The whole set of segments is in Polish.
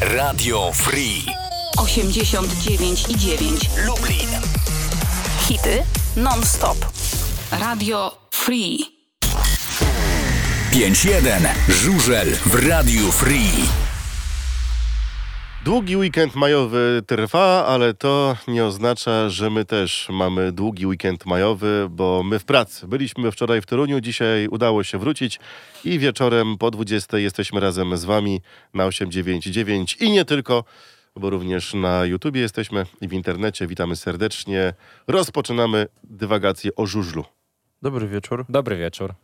Radio Free 89 i 9. Lublin. Hity non-stop. Radio Free. 5-1. Żużel w Radio Free. Długi weekend majowy trwa, ale to nie oznacza, że my też mamy długi weekend majowy, bo my w pracy. Byliśmy wczoraj w Toruniu, dzisiaj udało się wrócić i wieczorem po 20 jesteśmy razem z wami na 899 i nie tylko, bo również na YouTubie jesteśmy i w internecie. Witamy serdecznie. Rozpoczynamy dywagację o żużlu. Dobry wieczór. Dobry wieczór.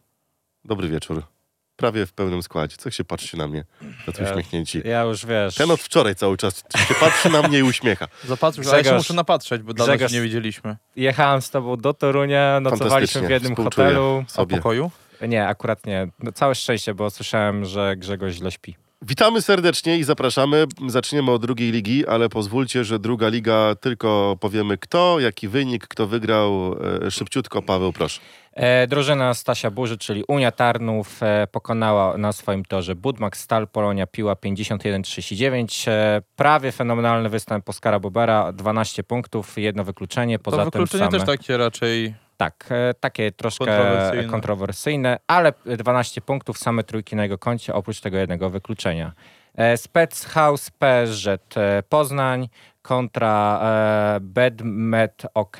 Dobry wieczór. Prawie w pełnym składzie. Co się patrzy na mnie? Tacy Ja- uśmiechnięci. Ja już wiesz. Ten od wczoraj cały czas się patrzy na mnie i uśmiecha. Zapatrzysz, ale ja się Grzegorz- muszę napatrzeć, bo dawno Grzegorz- się nie widzieliśmy. Jechałem z tobą do Torunia, nocowaliśmy w jednym hotelu. A sobie. pokoju? Nie, akurat nie. No, całe szczęście, bo słyszałem, że Grzegorz źle śpi. Witamy serdecznie i zapraszamy. Zaczniemy od drugiej ligi, ale pozwólcie, że druga liga tylko powiemy kto, jaki wynik, kto wygrał. E, szybciutko, Paweł, proszę. E, drużyna Stasia Burzy, czyli Unia Tarnów, e, pokonała na swoim torze Budmak Stal Polonia Piła 51-39. E, prawie fenomenalny występ Oskara Bobera, 12 punktów, jedno wykluczenie. Poza to tym wykluczenie same... też takie raczej... Tak, e, takie troszkę Kontrowersyjne. kontrowersyjne. ale 12 punktów, same trójki na jego koncie, oprócz tego jednego wykluczenia. E, Spec House PSG e, Poznań kontra Bedmet OK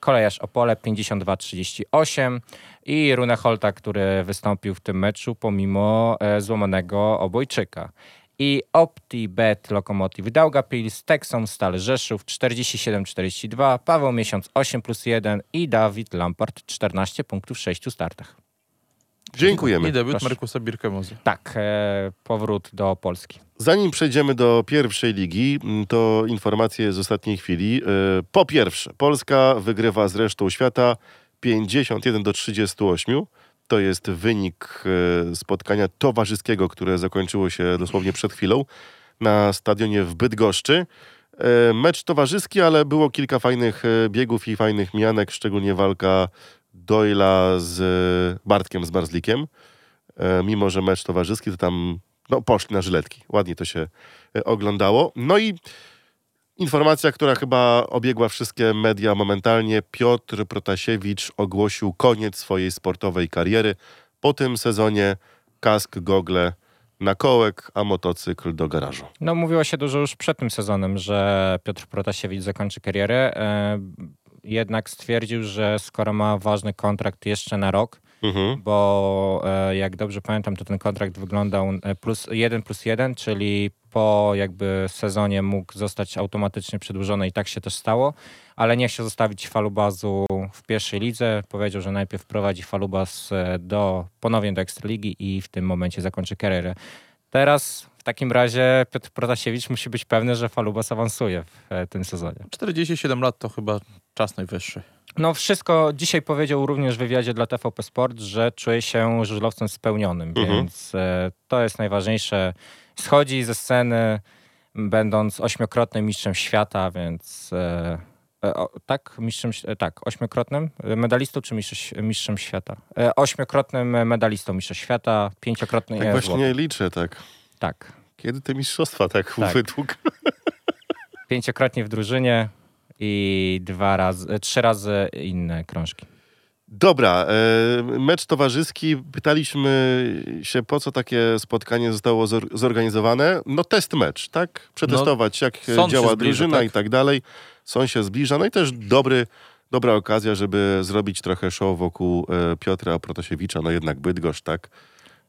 Kolejarz Opole 52-38 i Rune Holta, który wystąpił w tym meczu pomimo złamanego obojczyka. I OptiBet Lokomotiv Daugavpils, Texom Stal Rzeszów 47-42, Paweł Miesiąc 8 plus 1 i Dawid Lampard 14 punktów w 6 startach. Dziękujemy. I debiut Proszę. Markusa Birkemozy. Tak, e, powrót do Polski. Zanim przejdziemy do pierwszej ligi, to informacje z ostatniej chwili. E, Po pierwsze, Polska wygrywa z resztą świata 51 do 38. To jest wynik e, spotkania towarzyskiego, które zakończyło się dosłownie przed chwilą na stadionie w Bydgoszczy. E, Mecz towarzyski, ale było kilka fajnych e, biegów i fajnych mianek, szczególnie walka Doyla z Bartkiem z Barzlikiem. E, Mimo, że mecz towarzyski, to tam no, poszli na żyletki. Ładnie to się oglądało. No i informacja, która chyba obiegła wszystkie media momentalnie. Piotr Protasiewicz ogłosił koniec swojej sportowej kariery. Po tym sezonie kask, gogle na kołek, a motocykl do garażu. No mówiło się dużo już przed tym sezonem, że Piotr Protasiewicz zakończy karierę. E, jednak stwierdził, że skoro ma ważny kontrakt jeszcze na rok, Mhm. bo e, jak dobrze pamiętam, to ten kontrakt wyglądał e, plus 1 plus 1, czyli po jakby sezonie mógł zostać automatycznie przedłużony i tak się też stało, ale nie chciał zostawić Falubazu w pierwszej lidze. Powiedział, że najpierw prowadzi Falubaz e, do, ponownie do Ekstraligi i w tym momencie zakończy karierę. Teraz w takim razie Piotr Protasiewicz musi być pewny, że Falubas awansuje w e, tym sezonie. 47 lat to chyba czas najwyższy. No wszystko dzisiaj powiedział również w wywiadzie dla TVP Sport, że czuje się żużlowcem spełnionym, Mhm. więc e, to jest najważniejsze. Schodzi ze sceny, będąc ośmiokrotnym mistrzem świata, więc e, e, o, tak, mistrzem, e, tak, ośmiokrotnym medalistą czy mistrzem, mistrzem świata? E, ośmiokrotnym medalistą mistrza świata, pięciokrotny Tak właśnie złoty. liczę, tak. Tak, Kiedy te mistrzostwa tak, Tak. wydług? pięciokrotnie w drużynie i dwa razy, trzy razy inne krążki. Dobra, e, mecz towarzyski. Pytaliśmy się, po co takie spotkanie zostało zor- zorganizowane. No test mecz, tak? Przetestować, jak sąd się działa zbliża, drużyna tak. i tak dalej. Sąd się zbliża. No i też dobry, dobra okazja, żeby zrobić trochę show wokół e, Piotra Protasiewicza. No jednak Bydgoszcz, tak?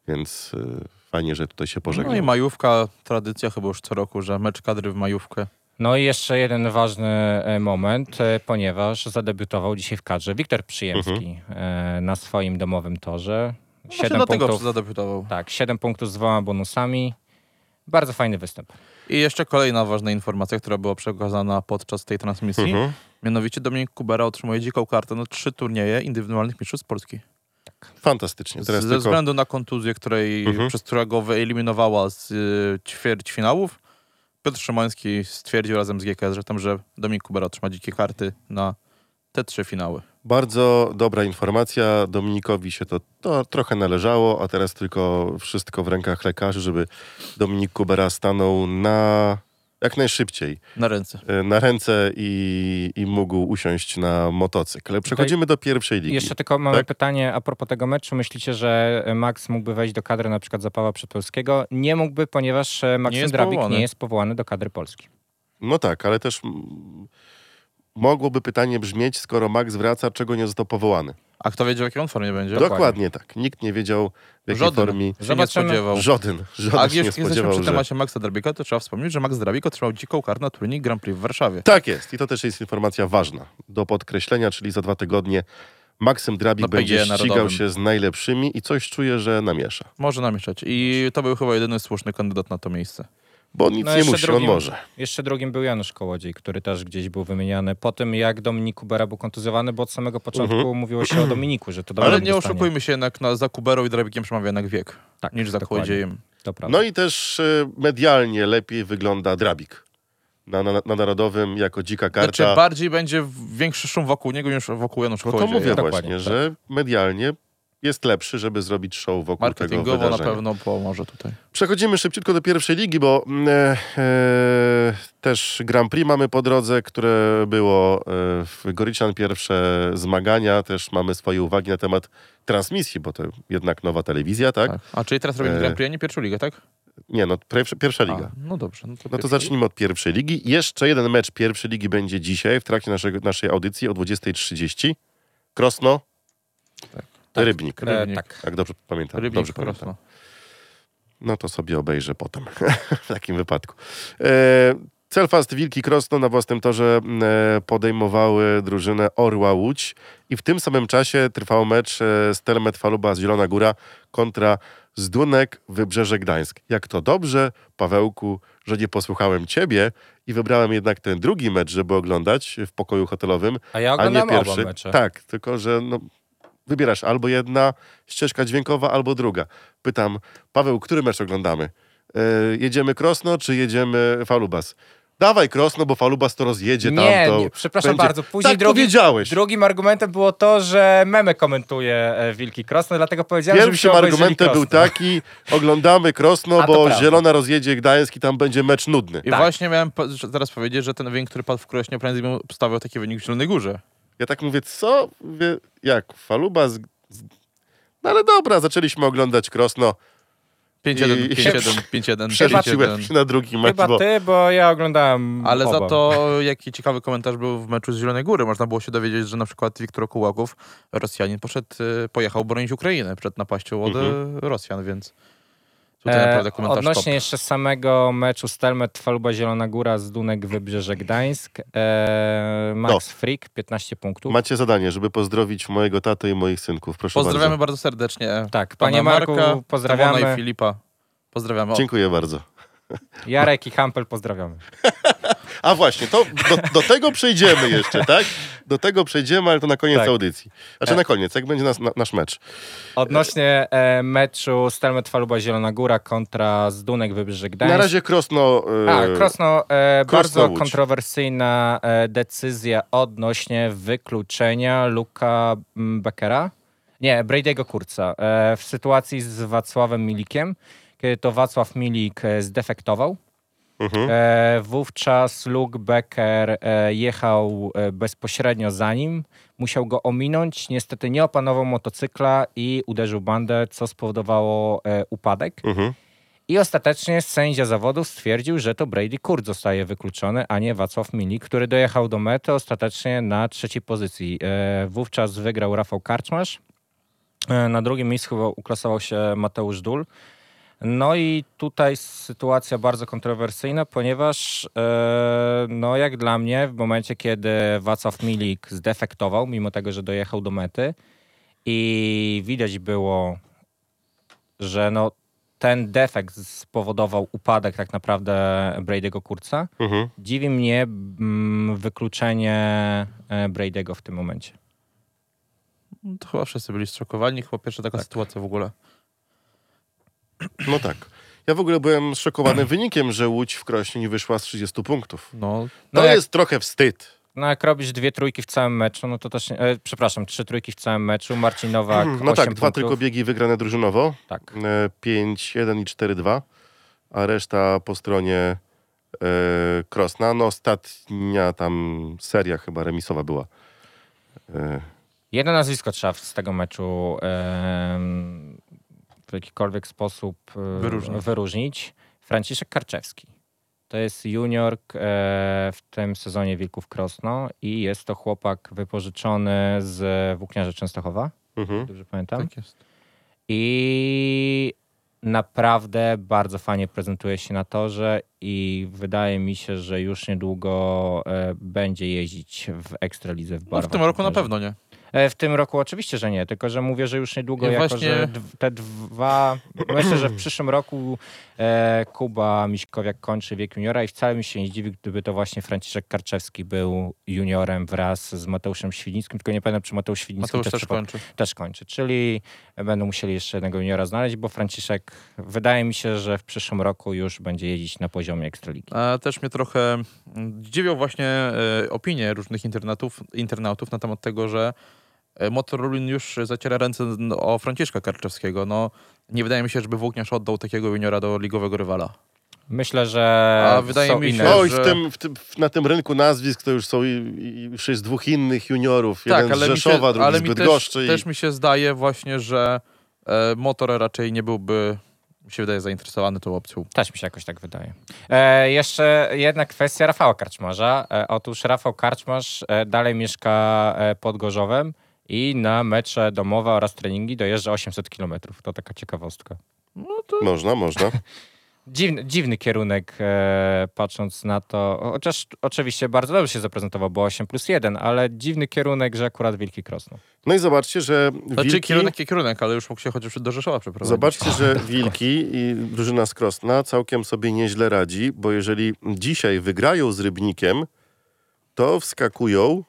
Więc e, fajnie, że tutaj się pożegnał. No i majówka, tradycja chyba już co roku, że mecz kadry w majówkę. No i jeszcze jeden ważny e, moment, e, ponieważ zadebiutował dzisiaj w kadrze Wiktor Przyjemski e, na swoim domowym torze. Właśnie Siedem dlatego punktów, zadebiutował. tak, 7 punktów z dwoma bonusami. Bardzo fajny występ. I jeszcze kolejna ważna informacja, która była przekazana podczas tej transmisji. Mhm. Mianowicie Dominik Kubera otrzymuje dziką kartę na trzy turnieje indywidualnych mistrzostw Polski. Fantastycznie. Teraz Ze tylko... względu na kontuzję, której, Mhm. przez którego wyeliminowała z y, ćwierćfinałów, Piotr Szymański stwierdził razem z GKS, że tam, że Dominik Kubera otrzyma dzikie karty na te trzy finały. Bardzo dobra informacja. Dominikowi się to, to trochę należało, a teraz tylko wszystko w rękach lekarzy, żeby Dominik Kubera stanął na jak najszybciej Na ręce. e, na ręce i, i mógł usiąść na motocykl. Przechodzimy do pierwszej ligi. Jeszcze tylko mamy Tak? pytanie a propos tego meczu. Myślicie, że Max mógłby wejść do kadry na przykład Zapawa Przypolskiego? Nie mógłby, ponieważ e, Maksym jest Drabik powołany. nie jest powołany do kadry Polski. No tak, ale też mogłoby pytanie brzmieć, skoro Max wraca, czego nie został powołany. A kto wiedział, w jakiej on formie będzie? Dokładnie, tak. Nikt nie wiedział, w jakiej Żaden. formie. Się nie spodziewał. Żaden. Żaden A się nie jak jesteśmy spodziewał, przy że... temacie Maxa Drabika, to trzeba wspomnieć, że Max Drabik otrzymał dziką kartę na turniej Grand Prix w Warszawie. Tak jest. I to też jest informacja ważna do podkreślenia, czyli za dwa tygodnie Maksym Drabik Na będzie PGE ścigał narodowym. się z najlepszymi i coś czuję, że namiesza. Może namieszać. I to był chyba jedyny słuszny kandydat na to miejsce. Bo nic No nie jeszcze musi, drugim- on może. Jeszcze drugim był Janusz Kołodziej, który też gdzieś był wymieniany po tym, jak Dominik Kubera był kontuzjowany, bo od samego początku Mhm. mówiło się o Dominiku, że to Ale Dominik nie dostanie. oszukujmy się, jednak na, za Kuberą i Drabikiem przemawia jednak wiek. Tak, niż za dokładnie. Prawda. No i też e, medialnie lepiej wygląda Drabik. Na, na, na Narodowym jako dzika karta. Znaczy bardziej będzie w- większy szum wokół niego niż wokół Janusza no to mówię właśnie, tak. że medialnie jest lepszy, żeby zrobić show wokół tego Marketingowo na wydarzenia. pewno pomoże tutaj. Przechodzimy szybciutko do pierwszej ligi, bo mm, e, e, też Grand Prix mamy po drodze, które było e, w Gorician pierwsze zmagania. Też mamy swoje uwagi na temat transmisji, bo to jednak nowa telewizja, tak? Tak. A czyli teraz robimy E, Grand Prix, a nie pierwszą ligę, tak? Nie, no pierwsza, pierwsza liga. A, no dobrze. No to, No to zacznijmy od pierwszej ligi. Jeszcze jeden mecz pierwszej ligi będzie dzisiaj w trakcie naszego, naszej audycji o 20.30. Krosno, Rybnik. E, Rybnik. tak. Jak dobrze pamiętam. Rybnik dobrze pamiętam. No to sobie obejrzę potem w takim wypadku. E, Celfast Wilki Krosno na własnym torze e, podejmowały drużynę Orła Łódź i w tym samym czasie trwał mecz e, Stelmet Faluba z Zielona Góra kontra Zdunek Wybrzeże Gdańsk. Jak to dobrze, Pawełku, że nie posłuchałem ciebie i wybrałem jednak ten drugi mecz, żeby oglądać w pokoju hotelowym, A ja a nie pierwszy. mecze. Tak, tylko że no, wybierasz albo jedna ścieżka dźwiękowa, albo druga. Pytam, Paweł, który mecz oglądamy? E, jedziemy Krosno, czy jedziemy Falubas? Dawaj Krosno, bo Falubas to rozjedzie Nie, tamto. nie, przepraszam będzie- bardzo. Później tak drugi, powiedziałeś. drugim argumentem było to, że memy komentuje e, Wilki Krosno, dlatego powiedziałem, żebyście Pierwszym argumentem był taki, oglądamy Krosno, A bo prawda. Zielona rozjedzie Gdańsk i tam będzie mecz nudny. I Tak. właśnie miałem po- że teraz powiedzieć, że ten wynik, który padł w Krośnie, prędzej bym stawiał taki wynik w Zielonej Górze. Ja tak mówię, co? Mówię, jak? Falubas? z- No ale dobra, zaczęliśmy oglądać Krosno. 5-1, I- 5-1, 5-1, Przerzuciłem 5-1. się na drugi mecz, Chyba bo ty, bo ja oglądałem Ale oba. za to jaki ciekawy komentarz był w meczu z Zielonej Góry. Można było się dowiedzieć, że na przykład Wiktor Kułaków, Rosjanin, poszedł, y, pojechał bronić Ukrainę przed napaścią od Mhm. y, Rosjan, więc tutaj E, naprawdę komentarz Odnośnie top. jeszcze samego meczu Stelmet Faluba Zielona Góra z Dunek Wybrzeże Gdańsk. E, Max No. Freak 15 punktów. macie zadanie, żeby pozdrowić mojego tatę i moich synków. Proszę Pozdrawiamy bardzo. bardzo, serdecznie. tak, pana panie Marku, Marka, pozdrawiamy. Tymona i Filipa. Pozdrawiamy. Dziękuję bardzo. Jarek i Hampel pozdrawiamy. A właśnie, to do, do tego przejdziemy jeszcze, tak? Do tego przejdziemy, ale to na koniec Tak. audycji. Znaczy na koniec, jak będzie nas, na, nasz mecz. Odnośnie e, meczu Stelmet Faluba Zielona Góra kontra Zdunek Wybrzeże Gdańsk. Na razie Krosno... e, A, Krosno, e, Krosno bardzo Łódź. kontrowersyjna e, decyzja odnośnie wykluczenia Luka mm, Beckera. Nie, Brady'ego Kurca. E, w sytuacji z Wacławem Milikiem, kiedy to Wacław Milik e, zdefektował. Mhm. E, wówczas Luke Becker e, jechał e, bezpośrednio za nim. Musiał go ominąć. Niestety nie opanował motocykla i uderzył bandę, co spowodowało e, upadek. Mhm. I ostatecznie sędzia zawodów stwierdził, że to Brady Kurt zostaje wykluczony, a nie Wacław Milik, który dojechał do mety ostatecznie na trzeciej pozycji. E, wówczas wygrał Rafał Karczmasz. E, na drugim miejscu uklasował się Mateusz Dul. No i tutaj sytuacja bardzo kontrowersyjna, ponieważ e, no jak dla mnie w momencie, kiedy Wacław Milik zdefektował, mimo tego, że dojechał do mety i widać było, że no ten defekt spowodował upadek tak naprawdę Brady'ego Kurca. Mhm. Dziwi mnie mm, wykluczenie e, Brady'ego w tym momencie. To chyba wszyscy byli zszokowani. Chyba pierwsza taka Tak. sytuacja w ogóle. No tak. Ja w ogóle byłem zszokowany wynikiem, że Łódź w Krośnie nie wyszła z 30 punktów. No, To No jak- jest trochę wstyd. No jak robisz dwie trójki w całym meczu, no to też, e, przepraszam, trzy trójki w całym meczu, Marcin Nowak, No tak, 8 dwa punktów. tylko biegi wygrane drużynowo. Tak. E, 5-1 i 4-2, a reszta po stronie e, Krosna. No ostatnia tam seria chyba remisowa była. E, Jedno nazwisko trzeba z tego meczu w jakikolwiek sposób e, Wyróżnić. wyróżnić. Franciszek Karczewski. To jest junior e, w tym sezonie Wilków Krosno i jest to chłopak wypożyczony z Włókniarza Częstochowa, mhm. dobrze pamiętam. Tak jest. I naprawdę bardzo fajnie prezentuje się na torze i wydaje mi się, że już niedługo e, będzie jeździć w Ekstralidze w No, barwach. w tym roku na pewno nie. E, W tym roku oczywiście, że nie, tylko że mówię, że już niedługo, Ja jako właśnie- że te dwa... Myślę, że w przyszłym roku e, Kuba Miśkowiak kończy wiek juniora i wcale mi się nie zdziwi, gdyby to właśnie Franciszek Karczewski był juniorem wraz z Mateuszem Świdnickim, tylko nie pamiętam, czy Mateusz Świdnicki Mateusz też przypad- kończy. też kończy. Czyli będą musieli jeszcze jednego juniora znaleźć, bo Franciszek wydaje mi się, że w przyszłym roku już będzie jeździć na poziomie Ekstraligi. A też mnie trochę dziwią właśnie e, opinie różnych internautów, internautów na temat tego, że e, Motorolin już zaciera ręce n- o Franciszka Karczewskiego. No, nie wydaje mi się, żeby Włókniarz oddał takiego juniora do ligowego rywala. Myślę, że A wydaje są mi się, inne... No i że- w tym, w tym, na tym rynku nazwisk to już są i, i już jest dwóch innych juniorów. Jeden z Tak, mi Rzeszowa, się, drugi ale z mi też, Bydgoszczy. i- też mi się zdaje właśnie, że e, Motor raczej nie byłby, mi się wydaje, zainteresowany tą opcją. Też mi się jakoś tak wydaje. E, jeszcze jedna kwestia Rafała Karczmarza. E, otóż Rafał Karczmarz e, dalej mieszka e, pod Gorzowem i na mecze domowe oraz treningi dojeżdża 800 km. To taka ciekawostka. Można, można. Dziwny, dziwny kierunek, e, patrząc na to. Chociaż oczywiście bardzo dobrze się zaprezentował, bo 8 plus 1, ale dziwny kierunek, że akurat Wilki Krosno. No i zobaczcie, że Znaczy Wilki... kierunek i kierunek, ale już mógł się chociaż do Rzeszowa przeprowadzić. Zobaczcie, że Wilki i drużyna z Krosna całkiem sobie nieźle radzi, bo jeżeli dzisiaj wygrają z Rybnikiem, to wskakują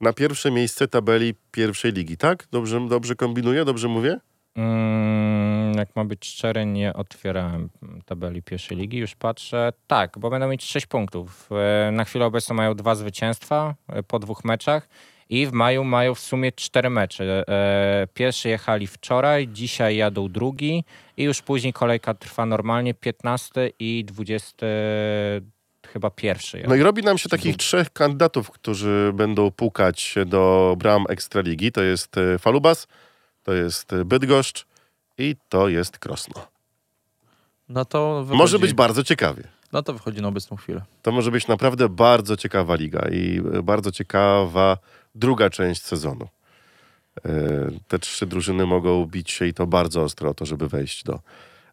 na pierwsze miejsce tabeli pierwszej ligi, tak? Dobrze, dobrze kombinuję? Dobrze mówię? Mm, jak ma być szczery, nie otwierałem tabeli pierwszej ligi, już patrzę. Tak, bo będą mieć 6 punktów. E, Na chwilę obecną mają dwa zwycięstwa e, po dwóch meczach i w maju mają w sumie cztery mecze. E, Pierwszy jechali wczoraj, dzisiaj jadą drugi i już później kolejka trwa normalnie 15 i 20 chyba pierwszy. No i robi nam się takich trzech kandydatów, którzy będą pukać do bram Ekstraligi. To jest e, Falubas, to jest e, Bydgoszcz i to jest Krosno. No to wychodzi, Może być bardzo ciekawie. No to wychodzi na obecną chwilę. To może być naprawdę bardzo ciekawa liga i e, bardzo ciekawa druga część sezonu. Te trzy drużyny mogą bić się i to bardzo ostro o to, żeby wejść do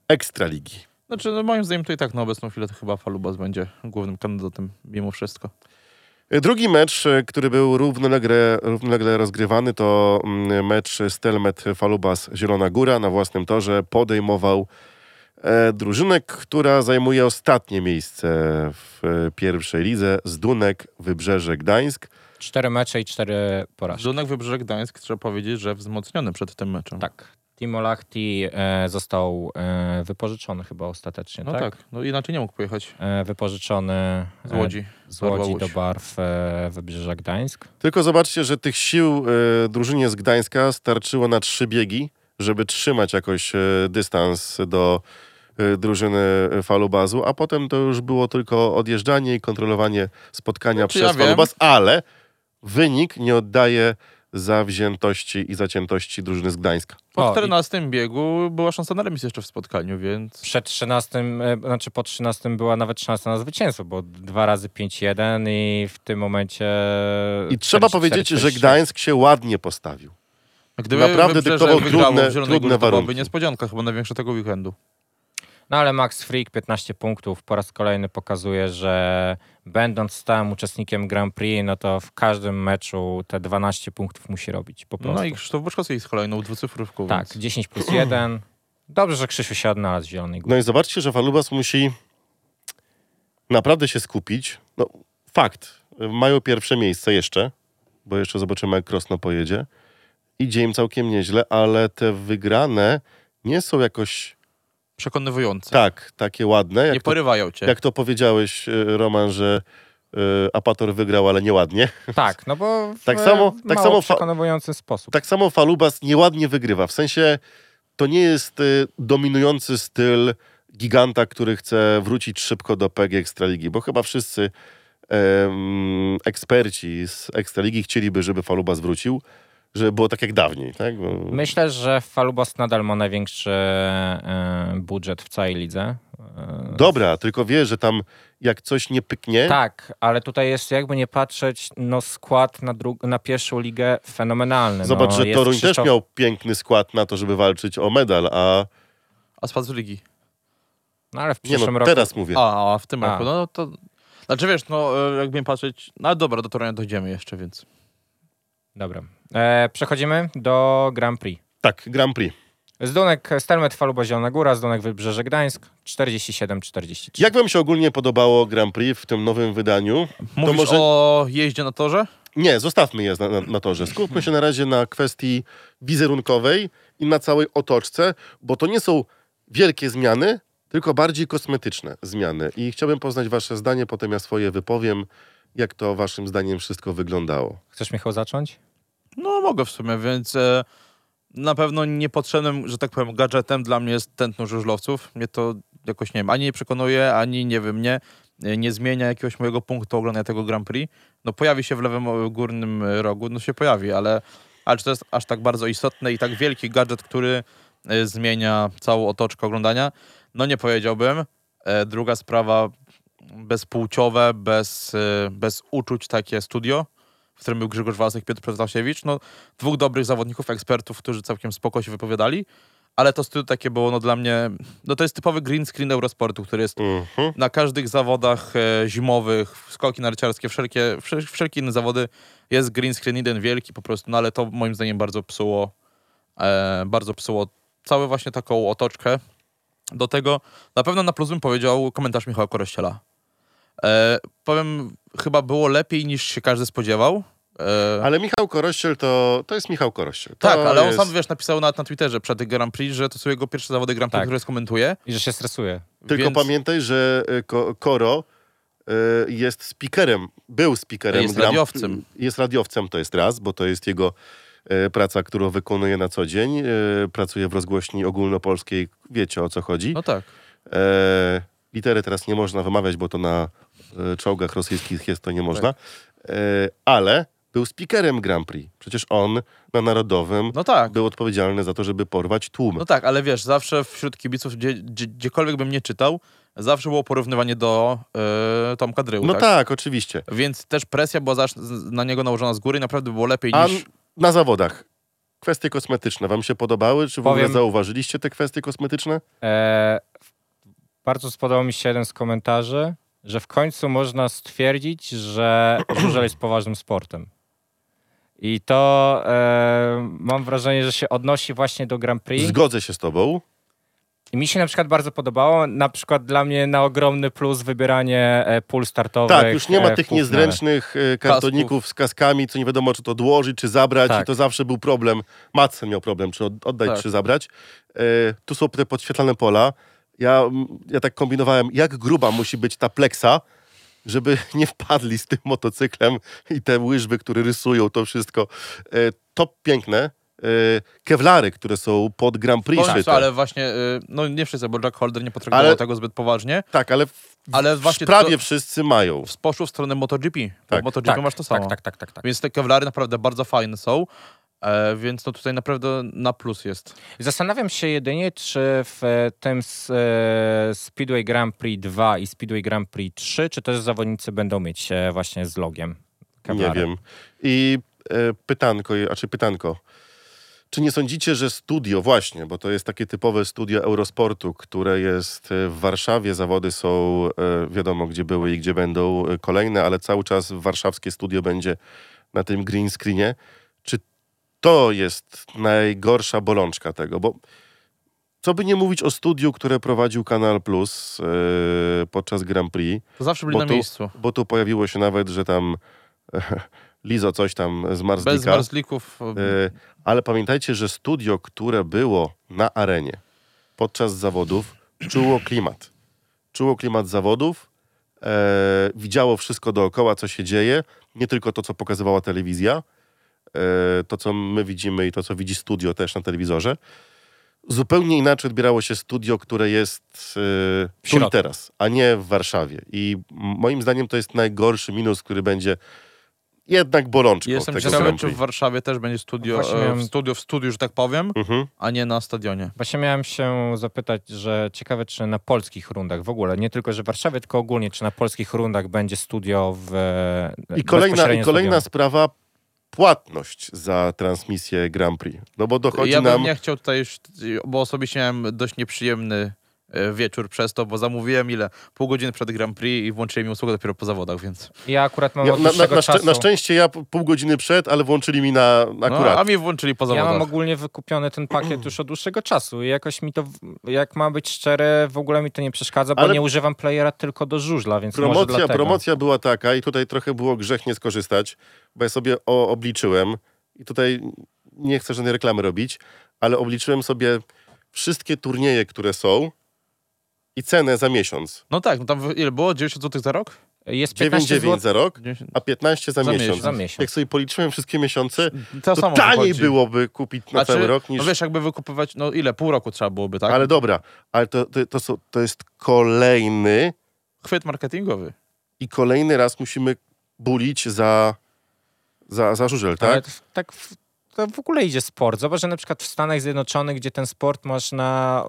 Ekstraligi. Znaczy, no moim zdaniem to i tak na obecną chwilę to chyba Falubas będzie głównym kandydatem mimo wszystko. E, Drugi mecz, e, który był równolegle, równolegle rozgrywany, to mm, mecz Stelmet Falubas Zielona Góra na własnym torze podejmował e, drużynę, która zajmuje ostatnie miejsce w e, pierwszej lidze Zdunek Wybrzeże Gdańsk. Cztery mecze i cztery porażki. Żonek Wybrzeże Gdańsk trzeba powiedzieć, że wzmocniony przed tym meczem. Tak. Timo Lahti e, został e, wypożyczony chyba ostatecznie, No tak? tak? no inaczej nie mógł pojechać E, wypożyczony z Łodzi. z Łodzi do barw e, Wybrzeża Gdańsk. Tylko zobaczcie, że tych sił e, drużynie z Gdańska starczyło na trzy biegi, żeby trzymać jakoś e, dystans do e, drużyny Falubazu, a potem to już było tylko odjeżdżanie i kontrolowanie spotkania Znaczy, przez ja wiem. Falubaz, ale wynik nie oddaje zawziętości i zaciętości drużyny z Gdańska. Po O, i- 14 biegu była szansa na remis jeszcze w spotkaniu, więc Przed 13, e, znaczy po 13 była nawet szansa na zwycięstwo, bo dwa razy 5-1 i w tym momencie... I trzeba 44, powiedzieć, że 46. Gdańsk się ładnie postawił. gdyby Naprawdę dyktował trudne- trudne Górze, to byłaby warunki. niespodzianka chyba największa tego weekendu. No ale Max Freak 15 punktów po raz kolejny pokazuje, że będąc stałym uczestnikiem Grand Prix, no to w każdym meczu te 12 punktów musi robić po prostu. No i Krzysztof Boczkowski jest kolejną dwucyfrówką. Tak, więc 10 plus 1. Dobrze, że Krzysiu się odnalazł w Zielonej Górze. No i zobaczcie, że Falubas musi naprawdę się skupić. No, fakt, mają pierwsze miejsce jeszcze, bo jeszcze zobaczymy, jak Krosno pojedzie. Idzie im całkiem nieźle, ale te wygrane nie są jakoś Przekonywujące. tak, takie ładne, nie to, porywają cię. jak to powiedziałeś, y, Roman, że y, Apator wygrał, ale nieładnie. Tak, no bo w, Tak samo- tak samo przekonujący sposób. Tak samo Falubas nieładnie wygrywa. W sensie to nie jest y, dominujący styl giganta, który chce wrócić szybko do PG Ekstraligi, bo chyba wszyscy em, eksperci z Ekstraligi chcieliby, żeby Falubas wrócił, żeby było tak jak dawniej. Tak? Bo- Myślę, że Falubas nadal ma największy e, budżet w całej lidze. E, Dobra, tylko wiesz, że tam jak coś nie pyknie, Tak, ale tutaj jest jakby nie patrzeć, no skład na, dru- na pierwszą ligę fenomenalny. zobacz, no, że Toruń też Krzysztof- miał piękny skład na to, żeby walczyć o medal, a A spadł z ligi. No ale w nie przyszłym no, roku... teraz mówię. A, a w tym A. roku, no to... Znaczy wiesz, no e, jakby nie patrzeć... No ale dobra, do Torunia dojdziemy jeszcze, więc... Dobra. E, przechodzimy do Grand Prix. Tak, Grand Prix. Zdunek Stelmet Faluba Zielona Góra, Zdunek Wybrzeże Gdańsk 47-43. Jak wam się ogólnie podobało Grand Prix w tym nowym wydaniu? Mówisz może- o jeździe na torze? Nie, zostawmy je na, na, na torze. Skupmy się na razie na kwestii wizerunkowej i na całej otoczce, bo to nie są wielkie zmiany, tylko bardziej kosmetyczne zmiany. I chciałbym poznać wasze zdanie, potem ja swoje wypowiem, jak to waszym zdaniem wszystko wyglądało. Chcesz Michał zacząć? No mogę w sumie, więc e, na pewno niepotrzebnym, że tak powiem, gadżetem dla mnie jest tętno żużlowców. Mnie to jakoś, nie wiem, ani nie przekonuje, ani nie wiem, nie, nie zmienia jakiegoś mojego punktu oglądania tego Grand Prix. No pojawi się w lewym e, górnym e, rogu, no się pojawi, ale, ale czy to jest aż tak bardzo istotne i tak wielki gadżet, który e, zmienia całą otoczkę oglądania? No nie powiedziałbym. E, druga sprawa, bezpłciowe, bez, e, bez uczuć takie studio, w którym był Grzegorz Wasek, Piotr Protasiewicz. No, dwóch dobrych zawodników, ekspertów, którzy całkiem spoko się wypowiadali, ale to studio takie było no, dla mnie, no to jest typowy green screen Eurosportu, który jest Mhm. na każdych zawodach e, zimowych, skoki narciarskie, wszelkie, wszel, wszelkie inne zawody jest green screen jeden wielki po prostu, no ale to moim zdaniem bardzo psuło, e, bardzo psuło całą właśnie taką otoczkę. Do tego na pewno na plus bym powiedział komentarz Michała Korościela. E, powiem, chyba było lepiej niż się każdy spodziewał. E, Ale Michał Korościel to, to jest Michał Korościel. To tak, ale on jest sam, wiesz, napisał na, na Twitterze przed Grand Prix, że to są jego pierwsze zawody Grand Prix, Tak. które skomentuje. I że się stresuje. Tylko więc pamiętaj, że y, Ko- Koro y, jest speakerem, był speakerem. Jest Grand- radiowcem. Jest radiowcem, to jest raz, bo to jest jego y, praca, którą wykonuje na co dzień. Pracuje w rozgłośni ogólnopolskiej, wiecie o co chodzi. No tak. E, litery teraz nie można wymawiać, bo to na e, czołgach rosyjskich jest, to nie można. E, ale był speakerem Grand Prix. Przecież on na Narodowym No tak. był odpowiedzialny za to, żeby porwać tłum. No tak, ale wiesz, zawsze wśród kibiców, gdzie, gdzie, gdziekolwiek bym nie czytał, zawsze było porównywanie do e, Tomka Dryłu, no tak? tak, oczywiście. Więc też presja była na niego nałożona z góry i naprawdę było lepiej A niż... na zawodach. Kwestie kosmetyczne wam się podobały? Czy w ogóle Powiem- zauważyliście te kwestie kosmetyczne? E, bardzo spodobał mi się jeden z komentarzy, że w końcu można stwierdzić, że żużel jest poważnym sportem. I to e, mam wrażenie, że się odnosi właśnie do Grand Prix. Zgodzę się z tobą. I mi się na przykład bardzo podobało, na przykład dla mnie na ogromny plus wybieranie e, pól startowych. Tak, już nie ma e, tych niezręcznych e, kartoników z kaskami, co nie wiadomo, czy to odłożyć, czy zabrać. Tak. I to zawsze był problem. Madsen miał problem, czy od- oddać, Tak. czy zabrać. E, tu są te podświetlane pola. Ja, ja tak kombinowałem, jak gruba musi być ta pleksa, żeby nie wpadli z tym motocyklem i te łyżwy, które rysują to wszystko. E, to piękne. E, kewlary, które są pod Grand Prix szyte. ale właśnie, y, no nie wszyscy, bo Jack Holder nie potraktował Ale- tego zbyt poważnie, Tak, ale, w, ale właśnie prawie to, wszyscy mają. poszło w stronę MotoGP. Tak. Tak, MotoGP Tak, masz to samo. tak, tak, tak, tak, tak. Więc te kewlary naprawdę bardzo fajne są, e, więc no tutaj naprawdę na plus jest. Zastanawiam się jedynie, czy w e, tym e, Speedway Grand Prix 2 i Speedway Grand Prix 3, czy też zawodnicy będą mieć e, właśnie z logiem. Nie Kevlara. wiem. I e, pytanko, a czy pytanko. Czy nie sądzicie, że studio, właśnie, bo to jest takie typowe studio Eurosportu, które jest e, w Warszawie, zawody są e, wiadomo gdzie były i gdzie będą kolejne, ale cały czas warszawskie studio będzie na tym green screenie. To jest najgorsza bolączka tego? Bo co by nie mówić o studiu, które prowadził Kanal Plus e, podczas Grand Prix, To zawsze byli na tu- miejscu. bo tu pojawiło się nawet, że tam Lizo coś tam z Bez Marzlika. marzlików. e, Y, ale pamiętajcie, że studio, które było na arenie podczas zawodów, czuło klimat. Czuło klimat zawodów e, widziało wszystko dookoła, co się dzieje, nie tylko to, co pokazywała telewizja, to, co my widzimy i to, co widzi studio też na telewizorze. Zupełnie inaczej odbierało się studio, które jest e, tu i teraz, a nie w Warszawie. I moim zdaniem to jest najgorszy minus, który będzie jednak bolączką Jestem tego ciekawy, czy w. Warszawie też będzie studio, e, miałem- w studio, w studiu, że tak powiem, Mhm. a nie na stadionie. Właśnie miałem się zapytać, że ciekawe, czy na polskich rundach w ogóle, nie tylko, że w Warszawie, tylko ogólnie, czy na polskich rundach będzie studio w I kolejna, i kolejna sprawa, płatność za transmisję Grand Prix. No bo dochodzi ja bym nam... nie chciał tutaj, już- bo osobiście miałem dość nieprzyjemny wieczór przez to, bo zamówiłem ile? Pół godziny przed Grand Prix i włączyli mi usługę dopiero po zawodach, więc... Ja akurat mam Ja, od na, na, na, szczę- na szczęście ja pół godziny przed, ale włączyli mi na No, akurat. a mi włączyli po Ja zawodach. mam ogólnie wykupiony ten pakiet już od dłuższego czasu i jakoś mi to, jak ma być szczere, w ogóle mi to nie przeszkadza, bo Ale- nie używam playera tylko do żużla, więc Promocja, promocja była taka i tutaj trochę było grzech nie skorzystać, bo ja sobie o, obliczyłem i tutaj nie chcę żadnej reklamy robić, ale obliczyłem sobie wszystkie turnieje, które są i cenę za miesiąc. No tak, no tam ile było? 90 zł za rok? Jest 15 9,9 zł za rok, 90... a 15 za, Za miesiąc. miesiąc. za miesiąc. Jak sobie policzyłem wszystkie miesiące, To, to samo taniej wychodzi. byłoby kupić na Znaczy, cały rok niż... No wiesz, jakby wykupywać, no ile? Pół roku trzeba byłoby, tak? Ale dobra, ale to, to, to, są, to jest kolejny Chwyt marketingowy. i kolejny raz musimy bulić za, za, za żużel, Ale tak? to, tak w, to w ogóle idzie sport. Zobacz, że na przykład w Stanach Zjednoczonych, gdzie ten sport masz na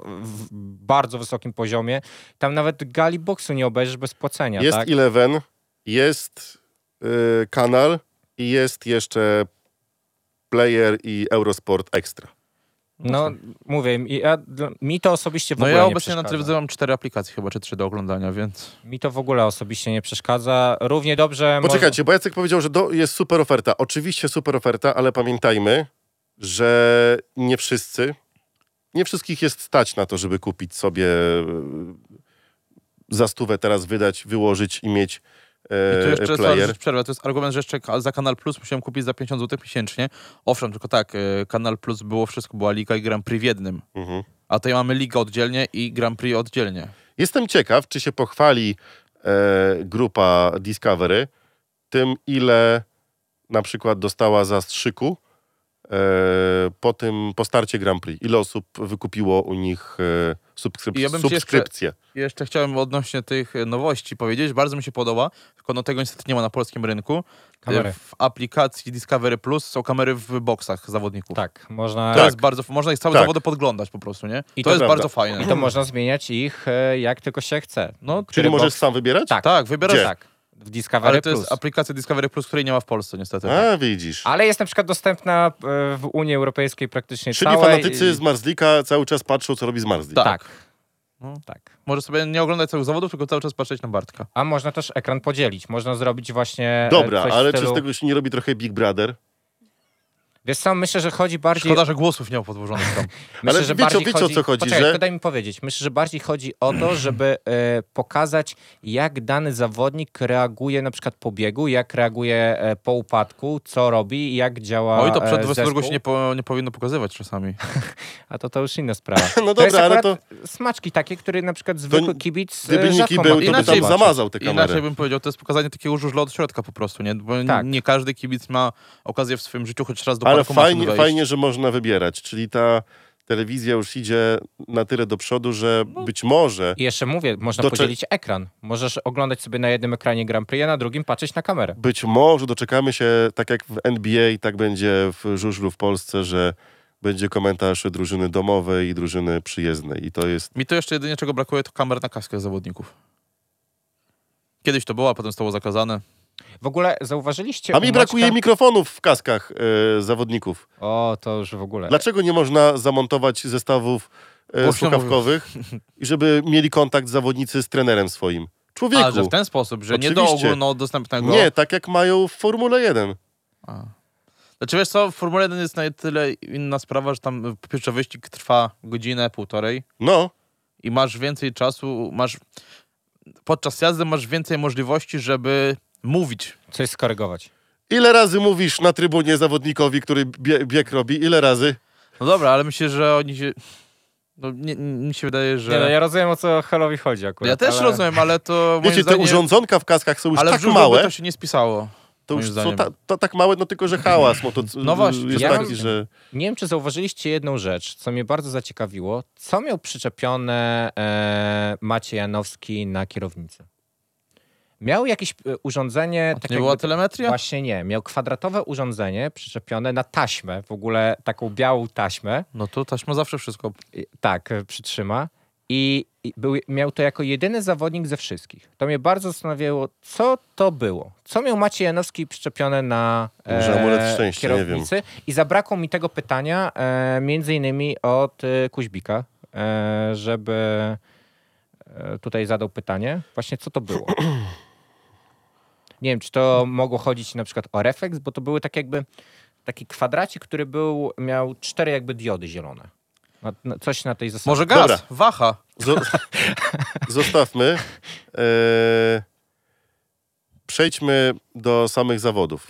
bardzo wysokim poziomie, tam nawet gali boksu nie obejrzysz bez płacenia, Jest tak? Eleven, jest y, kanal i jest jeszcze Player i Eurosport Extra. No, mówię, mi- ja, mi to osobiście w No ogóle ja nie obecnie na telewizji mam cztery aplikacje chyba, czy trzy do oglądania, więc... Mi to w ogóle osobiście nie przeszkadza. Równie dobrze... Poczekajcie, bo Jacek powiedział, że do, jest super oferta. Oczywiście super oferta, ale pamiętajmy, że nie wszyscy, nie wszystkich jest stać na to, żeby kupić sobie y, za stówę teraz wydać, wyłożyć i mieć I tu e, jeszcze player. że przerwę, to jest argument, że jeszcze za Kanal Plus musiałem kupić za 50 zł miesięcznie. Owszem, tylko tak, e, Kanal Plus było wszystko, była Liga i Grand Prix w jednym. Mhm. A tutaj mamy Ligę oddzielnie i Grand Prix oddzielnie. Jestem ciekaw, czy się pochwali e, grupa Discovery tym, ile na przykład dostała za strzyku e, po tym, po starcie Grand Prix. Ile osób wykupiło u nich e, subskryp- I ja bym ci jeszcze- subskrypcję. Jeszcze chciałem odnośnie tych e, nowości powiedzieć, bardzo mi się podoba, tylko no tego niestety nie ma na polskim rynku. Kamery. E, W aplikacji Discovery Plus są kamery w boksach zawodników. Tak, można... To Tak. jest bardzo, można ich całe Tak. zawody podglądać po prostu, nie? I to, to jest prawda. bardzo fajne. I to można zmieniać ich e, jak tylko się chce. No, Czyli możesz box? sam wybierać? Tak. tak, wybierasz Gdzie? Tak, w Discovery Ale to Plus. jest aplikacja Discovery Plus, której nie ma w Polsce niestety. A, widzisz. Ale jest na przykład dostępna e, w Unii Europejskiej praktycznie Czyli całej. fanatycy z Marzlika cały czas patrzą, co robi z Marzlik. Tak. Tak. No. tak. Może sobie nie oglądać całych zawodów, tylko cały czas patrzeć na Bartka. A można też ekran podzielić. Można zrobić właśnie. e, Dobra, coś w ale stylu... czy z tego się nie robi trochę Big Brother? Wiesz co, myślę, że chodzi bardziej. Szkoda, że głosów nie ma podłożonych tam. Myślę, Ale że wiecie- bardziej wiecie, o chodzi... co chodzi, Poczekaj, że- daj mi powiedzieć. Myślę, że bardziej chodzi o to, żeby e, pokazać, jak dany zawodnik reaguje na przykład po biegu, jak reaguje e, po upadku, co robi, jak działa. Oj, to przed e, 22 zespół. się nie, po, nie powinno pokazywać czasami. A to to już inna sprawa. No to jest dobra, ale akurat smaczki takie, które na przykład zwykły kibic Gdyby e, rzadko był, ma to by tam zamazał te kamery. Inaczej bym powiedział, to jest pokazanie takiego żużla od środka po prostu, nie? Bo Tak. nie każdy kibic ma okazję w swoim życiu choć raz do Ale fajnie, fajnie, że można wybierać. Czyli ta telewizja już idzie na tyle do przodu, że No. być może I jeszcze mówię, można Docze- podzielić ekran. Możesz oglądać sobie na jednym ekranie Grand Prix, a na drugim patrzeć na kamerę. Być może doczekamy się, tak jak w NBA, tak będzie w żużlu w Polsce, że będzie komentarz drużyny domowej i drużyny przyjezdnej. I to jest. Mi to jeszcze jedynie czego brakuje, to kamer na kaskach zawodników. Kiedyś to było, a potem zostało zakazane. W ogóle zauważyliście. A mi brakuje Maćka- mikrofonów w kaskach e, zawodników. O, to już w ogóle. Dlaczego nie można zamontować zestawów e, Bo słuchawkowych i żeby mieli kontakt zawodnicy z trenerem swoim? Człowieku! A, że w ten sposób, że nie do Oczywiście. ogólnodostępnego... Nie, tak jak mają w Formule 1. A. Znaczy wiesz co, w Formule 1 jest na tyle inna sprawa, że tam po pierwsze wyścig trwa godzinę, półtorej No, i masz więcej czasu, masz... Podczas jazdy masz więcej możliwości, żeby mówić. Coś skorygować. ile razy mówisz na trybunie zawodnikowi, który bie, bieg robi? Ile razy? No dobra, ale myślę, że oni się... No, nie, mi się wydaje, że... Nie, no, ja rozumiem, o co Helowi chodzi akurat. ja też ale... rozumiem, ale to Wiecie, te zdaniem... urządzonka w kaskach są już ale tak małe, to się nie spisało. to już są ta, to tak małe, no tylko, że hałas No właśnie, jest ja taki, że... Nie wiem, czy zauważyliście jedną rzecz, co mnie bardzo zaciekawiło. Co miał przyczepione e, Maciej Janowski na kierownicy? Miał jakieś e, urządzenie... To tak nie jakby- była telemetria? Właśnie nie. Miał kwadratowe urządzenie przyczepione na taśmę, w ogóle taką białą taśmę. No to taśma zawsze wszystko. I- Tak, e, przytrzyma. I, i był, miał to jako jedyny zawodnik ze wszystkich. To mnie bardzo zastanawiało, co to było. Co miał Maciej Janowski przyczepione na Może amulet szczęścia, nie kierownicy. I zabrakło mi tego pytania e, między innymi od e, Kuźbika, e, żeby e, tutaj zadał pytanie. Właśnie co to było? Nie wiem, czy to mogło chodzić na przykład o refleks, bo to były tak jakby taki kwadracik, który był, miał cztery jakby diody zielone. Na, na, coś na tej zasadzie. Może gaz, Dobra. waha. Zo- zostawmy. E, przejdźmy do samych zawodów.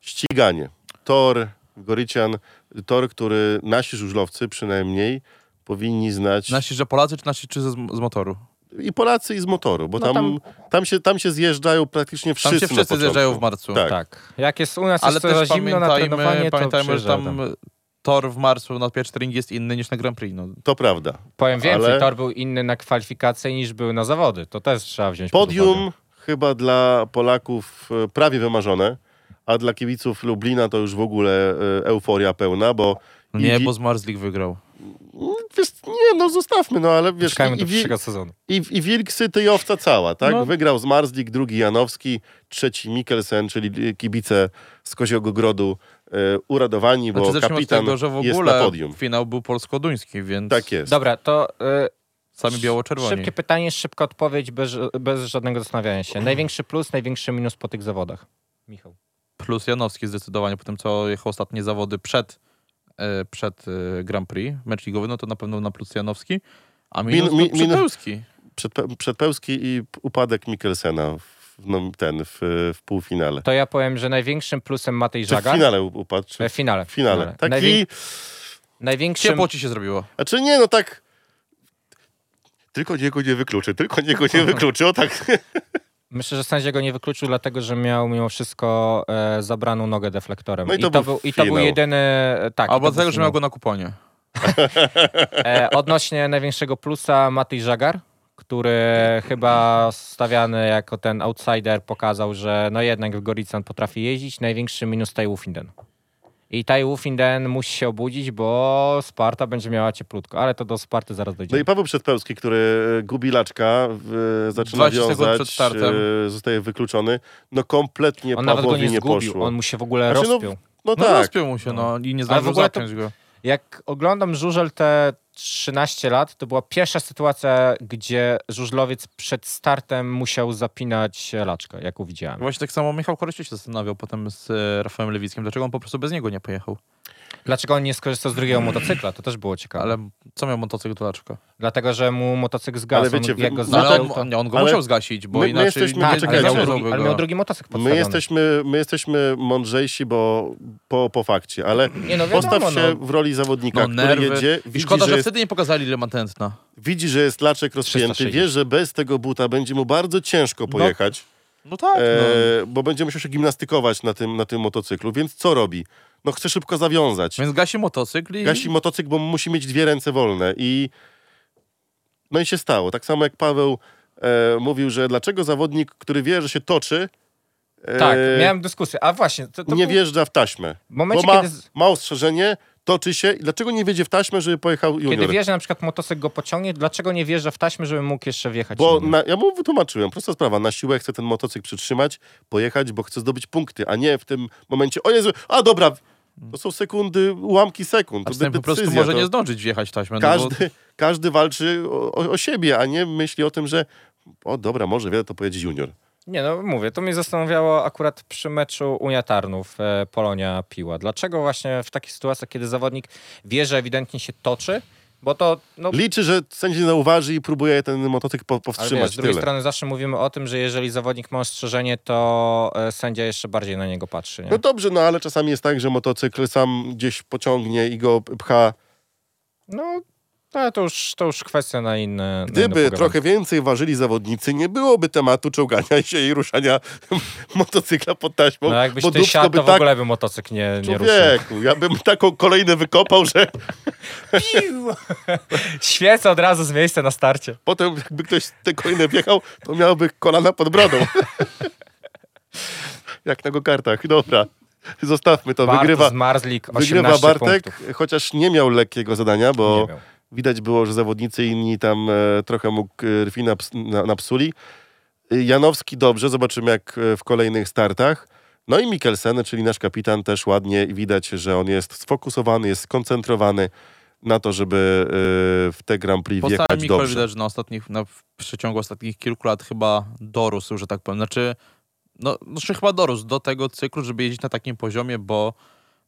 Ściganie. Tor, Gorycian, tor, który nasi żużlowcy przynajmniej powinni znać. Nasi, że Polacy, czy nasi, czy z, z motoru? I Polacy, i z motoru, bo No tam, tam- tam... się, tam się zjeżdżają praktycznie wszyscy. Tam się wszyscy zjeżdżają w marcu. Tak. Tak. Jak jest u nas Ale jest też zimno na pamiętajmy, trenowanie, to pamiętajmy że tam tam. tor w marcu na pierwszy ring jest inny niż na Grand Prix. No. To prawda. Powiem więcej, ale- tor był inny na kwalifikacje niż był na zawody. To też trzeba wziąć pod uwagę. Podium chyba dla Polaków e, prawie wymarzone, a dla kibiców Lublina to już w ogóle e, euforia pełna, bo nie, i, bo z Marslik wygrał. Wiesz, nie, no zostawmy, no ale wiesz, Czekajmy i, do i, sezonu. i, i Wilk syty i owca cała, tak? No. Wygrał z Marslik, drugi Janowski, trzeci Mikkelsen, czyli kibice z Koziogo Grodu e, uradowani, bo Znaczy od kapitan tego, że w jest na ogóle podium. finał był polsko-duński, więc Tak jest. Dobra, to y, sami biało-czerwoni. szybkie pytanie, szybka odpowiedź, bez, bez żadnego zastanawiania się. Największy plus, największy minus po tych zawodach. Michał. Plus Janowski zdecydowanie po tym, co jechał ostatnie zawody przed, przed e, Grand Prix, mecz ligowy, no to na pewno na plus Janowski, a minus Min- min- Przypełski. Przedpe- Przedpełski i upadek Mikkelsena w, no, ten, w, w półfinale. To ja powiem, że największym plusem Matej Czy w Żagar... finale upadł? Czy E, W finale. w finale. Taki, Najwię- największym... Ciepło ci się zrobiło. Znaczy nie, no tak. Tylko niego nie wykluczy, tylko niego nie wykluczy, o tak. Myślę, że sędzia go nie wykluczył, dlatego że miał mimo wszystko e, zabraną nogę deflektorem. No i to był był, I to był finał. jedyny... Tak, i Albo to był dlatego, że miał go na kuponie. E, odnośnie największego plusa Matej Żagar, który chyba stawiany jako ten outsider pokazał, że no jednak w Gorican potrafi jeździć. Największy minus Tai Wufinden. I Tai Wufinden musi się obudzić, bo Sparta będzie miała cieplutko, ale to do Sparty zaraz No dojdziemy. i Paweł Przedpełski, który e, gubi laczka, w, zaczyna 20 sekund wiązać, przed startem. e, zostaje wykluczony. No kompletnie on nawet go Pawłowi nie nie zgubił, poszło. on mu się w ogóle Znaczy, no, rozpiął. No No tak, rozpiął mu się, no i nie zdążył to- go. Jak oglądam żużel te 13 lat, to była pierwsza sytuacja, gdzie żużlowiec przed startem musiał zapinać laczkę, jaką widziałem. Właśnie tak samo Michał Koryście się zastanawiał potem z e, Rafałem Lewickim, dlaczego on po prostu bez niego nie pojechał. Dlaczego on nie skorzystał z drugiego motocykla? To też było ciekawe. Ale co miał motocykl do laczka? Dlatego, że mu motocykl zgasł. Ale wiecie, on, jak go no No, ale zaczął, on, to... on, on go ale musiał zgasić, bo my- my inaczej jesteśmy- nie, Tak, nie ale, miał czekajcie. drugi, ale miał drugi motocykl My jesteśmy, my jesteśmy mądrzejsi, bo po, po fakcie, ale Nie no wiadomo, postaw się no. w roli zawodnika, No, który nerwy. jedzie, I widzi, szkoda, że że jest, wtedy nie pokazali, ile ma tętna. widzi, że jest laczek rozpięty, 360. wie, że bez tego buta będzie mu bardzo ciężko pojechać. No tak, no. e, bo będzie musiał się gimnastykować na tym, na tym motocyklu, więc co robi? No chce szybko zawiązać. Więc gasi motocykl i... Gasi motocykl, bo musi mieć dwie ręce wolne i no i się stało. Tak samo jak Paweł e, mówił, że dlaczego zawodnik, który wie, że się toczy, e, Tak, miałem dyskusję. A właśnie, to, to nie był wjeżdża w taśmę. w momencie, bo ma, kiedy, ma ostrzeżenie, toczy się i dlaczego nie wiedzie w taśmę, żeby pojechał junior? kiedy wie, że na przykład motocykl go pociągnie, dlaczego nie wjeżdża w taśmę, żeby mógł jeszcze wjechać? Bo na, ja mu wytłumaczyłem, prosta sprawa, na siłę chce ten motocykl przytrzymać, pojechać, bo chce zdobyć punkty, a nie w tym momencie, o Jezu, a dobra, to są sekundy, ułamki sekund. A To tym po prostu decyzja, może to nie zdążyć wjechać w taśmę. No bo... każdy, każdy walczy o, o, o siebie, a nie myśli o tym, że o dobra, może wiele to pojedzie junior. Nie no, mówię, to mnie zastanawiało akurat przy meczu Unia Tarnów, e, Polonia Piła. Dlaczego właśnie w takich sytuacjach, kiedy zawodnik wie, że ewidentnie się toczy, bo to, no, Liczy, że sędzia zauważy i próbuje ten motocykl po, ale powstrzymać. wiesz, z drugiej tyle. strony zawsze mówimy o tym, że jeżeli zawodnik ma ostrzeżenie, to e, sędzia jeszcze bardziej na niego patrzy. Nie? No dobrze, no ale czasami jest tak, że motocykl sam gdzieś pociągnie i go pcha. No, Ale to już, to już kwestia na inne. na inne Gdyby trochę więcej ważyli zawodnicy, nie byłoby tematu czołgania się i ruszania motocykla pod taśmą. No jakbyś bo ty siadł, by to w tak... ogóle by motocykl nie, nie ruszył. Człowieku, ja bym taką kolejne wykopał, że Świecę od razu z miejsca na starcie. potem jakby ktoś te kolejne wjechał, to miałby kolana pod brodą. Jak na go-kartach. Dobra, zostawmy to. Bartosz Wygrywa, z Marzlik 18 wygrywa Bartek, punktów. chociaż nie miał lekkiego zadania, bo. Widać było, że zawodnicy inni tam e, trochę mu e, krwi naps, na, napsuli. Y, Janowski dobrze, zobaczymy jak e, w kolejnych startach. No i Mikkelsen, czyli nasz kapitan, też ładnie widać, że on jest sfokusowany, jest skoncentrowany na to, żeby e, w te Grand Prix Po wjechać Mikol dobrze. widać, że na ostatnich, na, w przeciągu ostatnich kilku lat chyba dorósł, że tak powiem. Znaczy, no, znaczy chyba dorósł do tego cyklu, żeby jeździć na takim poziomie, bo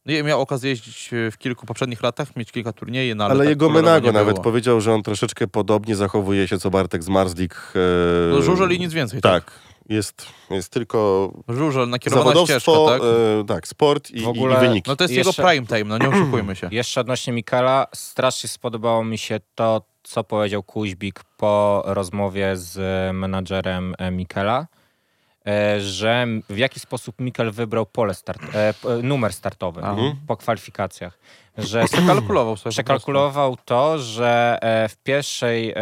no, ja miał okazję jeździć w kilku poprzednich latach, mieć kilka turniejów, no, ale, Ale tak jego Menago nawet było. powiedział, że on troszeczkę podobnie zachowuje się co Bartek z Marslik. E, No, żużel i nic więcej. Tak. Tak, jest, jest tylko Żużel, nakierowana ścieżka, tak? e, tak, sport i, W ogóle- i wyniki. No to jest Jeszcze- jego prime time, no nie oszukujmy się. Jeszcze odnośnie Mikela, strasznie spodobało mi się to, co powiedział Kuźbik po rozmowie z menadżerem e, Mikela, e, że w jaki sposób Mikel wybrał pole start, e, p- numer startowy Mhm. po kwalifikacjach. Że Przekalkulował sobie przekalkulował to, że e, w pierwszej, e,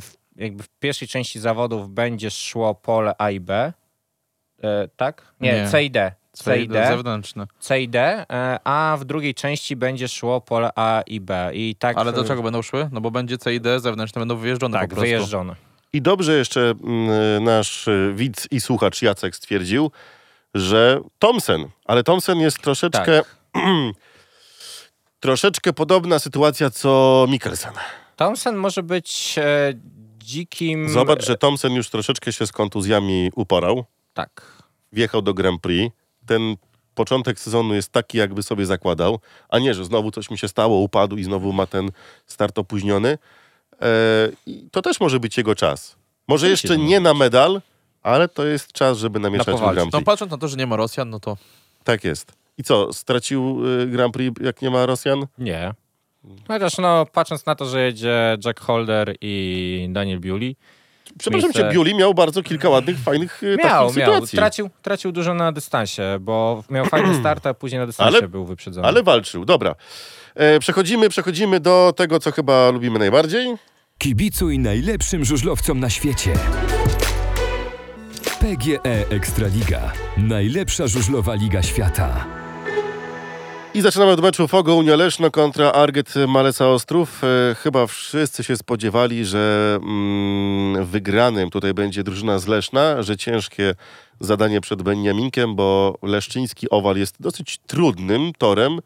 w, jakby w pierwszej części zawodów będzie szło pole A i B. E, tak? Nie, Nie. C i D. C i. D. Zewnętrzne. C i D, e, a w drugiej części będzie szło pole A i B. I tak, Ale do czego będą szły? No bo będzie C i D, zewnętrzne będą wyjeżdżone Tak, po prostu. wyjeżdżone. I dobrze jeszcze mm, nasz widz i słuchacz Jacek stwierdził, że Thompson, ale Thompson jest troszeczkę Tak. troszeczkę podobna sytuacja co Mikkelsen. Thompson może być e, dzikim... Zobacz, że Thompson już troszeczkę się z kontuzjami uporał. Tak. Wjechał do Grand Prix. Ten początek sezonu jest taki, jakby sobie zakładał, a nie, że znowu coś mi się stało, upadł i znowu ma ten start opóźniony. E, i to też może być jego czas. Może jeszcze nie na medal, ale to jest czas, żeby namieszać w powalczyć. Grand No Prix. patrząc na to, że nie ma Rosjan, no to Tak jest. I co, stracił y, Grand Prix, jak nie ma Rosjan? Nie. Chociaż no, patrząc na to, że jedzie Jack Holder i Daniel Bewley, Przepraszam Miejsce- cię, Biuli miał bardzo kilka ładnych, fajnych y, miał, takich miał. sytuacji. Tracił, tracił dużo na dystansie, bo miał fajny start, a później na dystansie Ale- był wyprzedzony. Ale walczył, dobra. E, przechodzimy, przechodzimy do tego, co chyba lubimy najbardziej. Kibicuj najlepszym żużlowcom na świecie. PGE Ekstraliga. Najlepsza żużlowa liga świata. I zaczynamy od meczu Fogo Unia Leszno kontra Arget Maleca Ostrów. E, chyba wszyscy się spodziewali, że mm, wygranym tutaj będzie drużyna z Leszna, że ciężkie zadanie przed Beniaminkiem, bo Leszczyński Owal jest dosyć trudnym torem,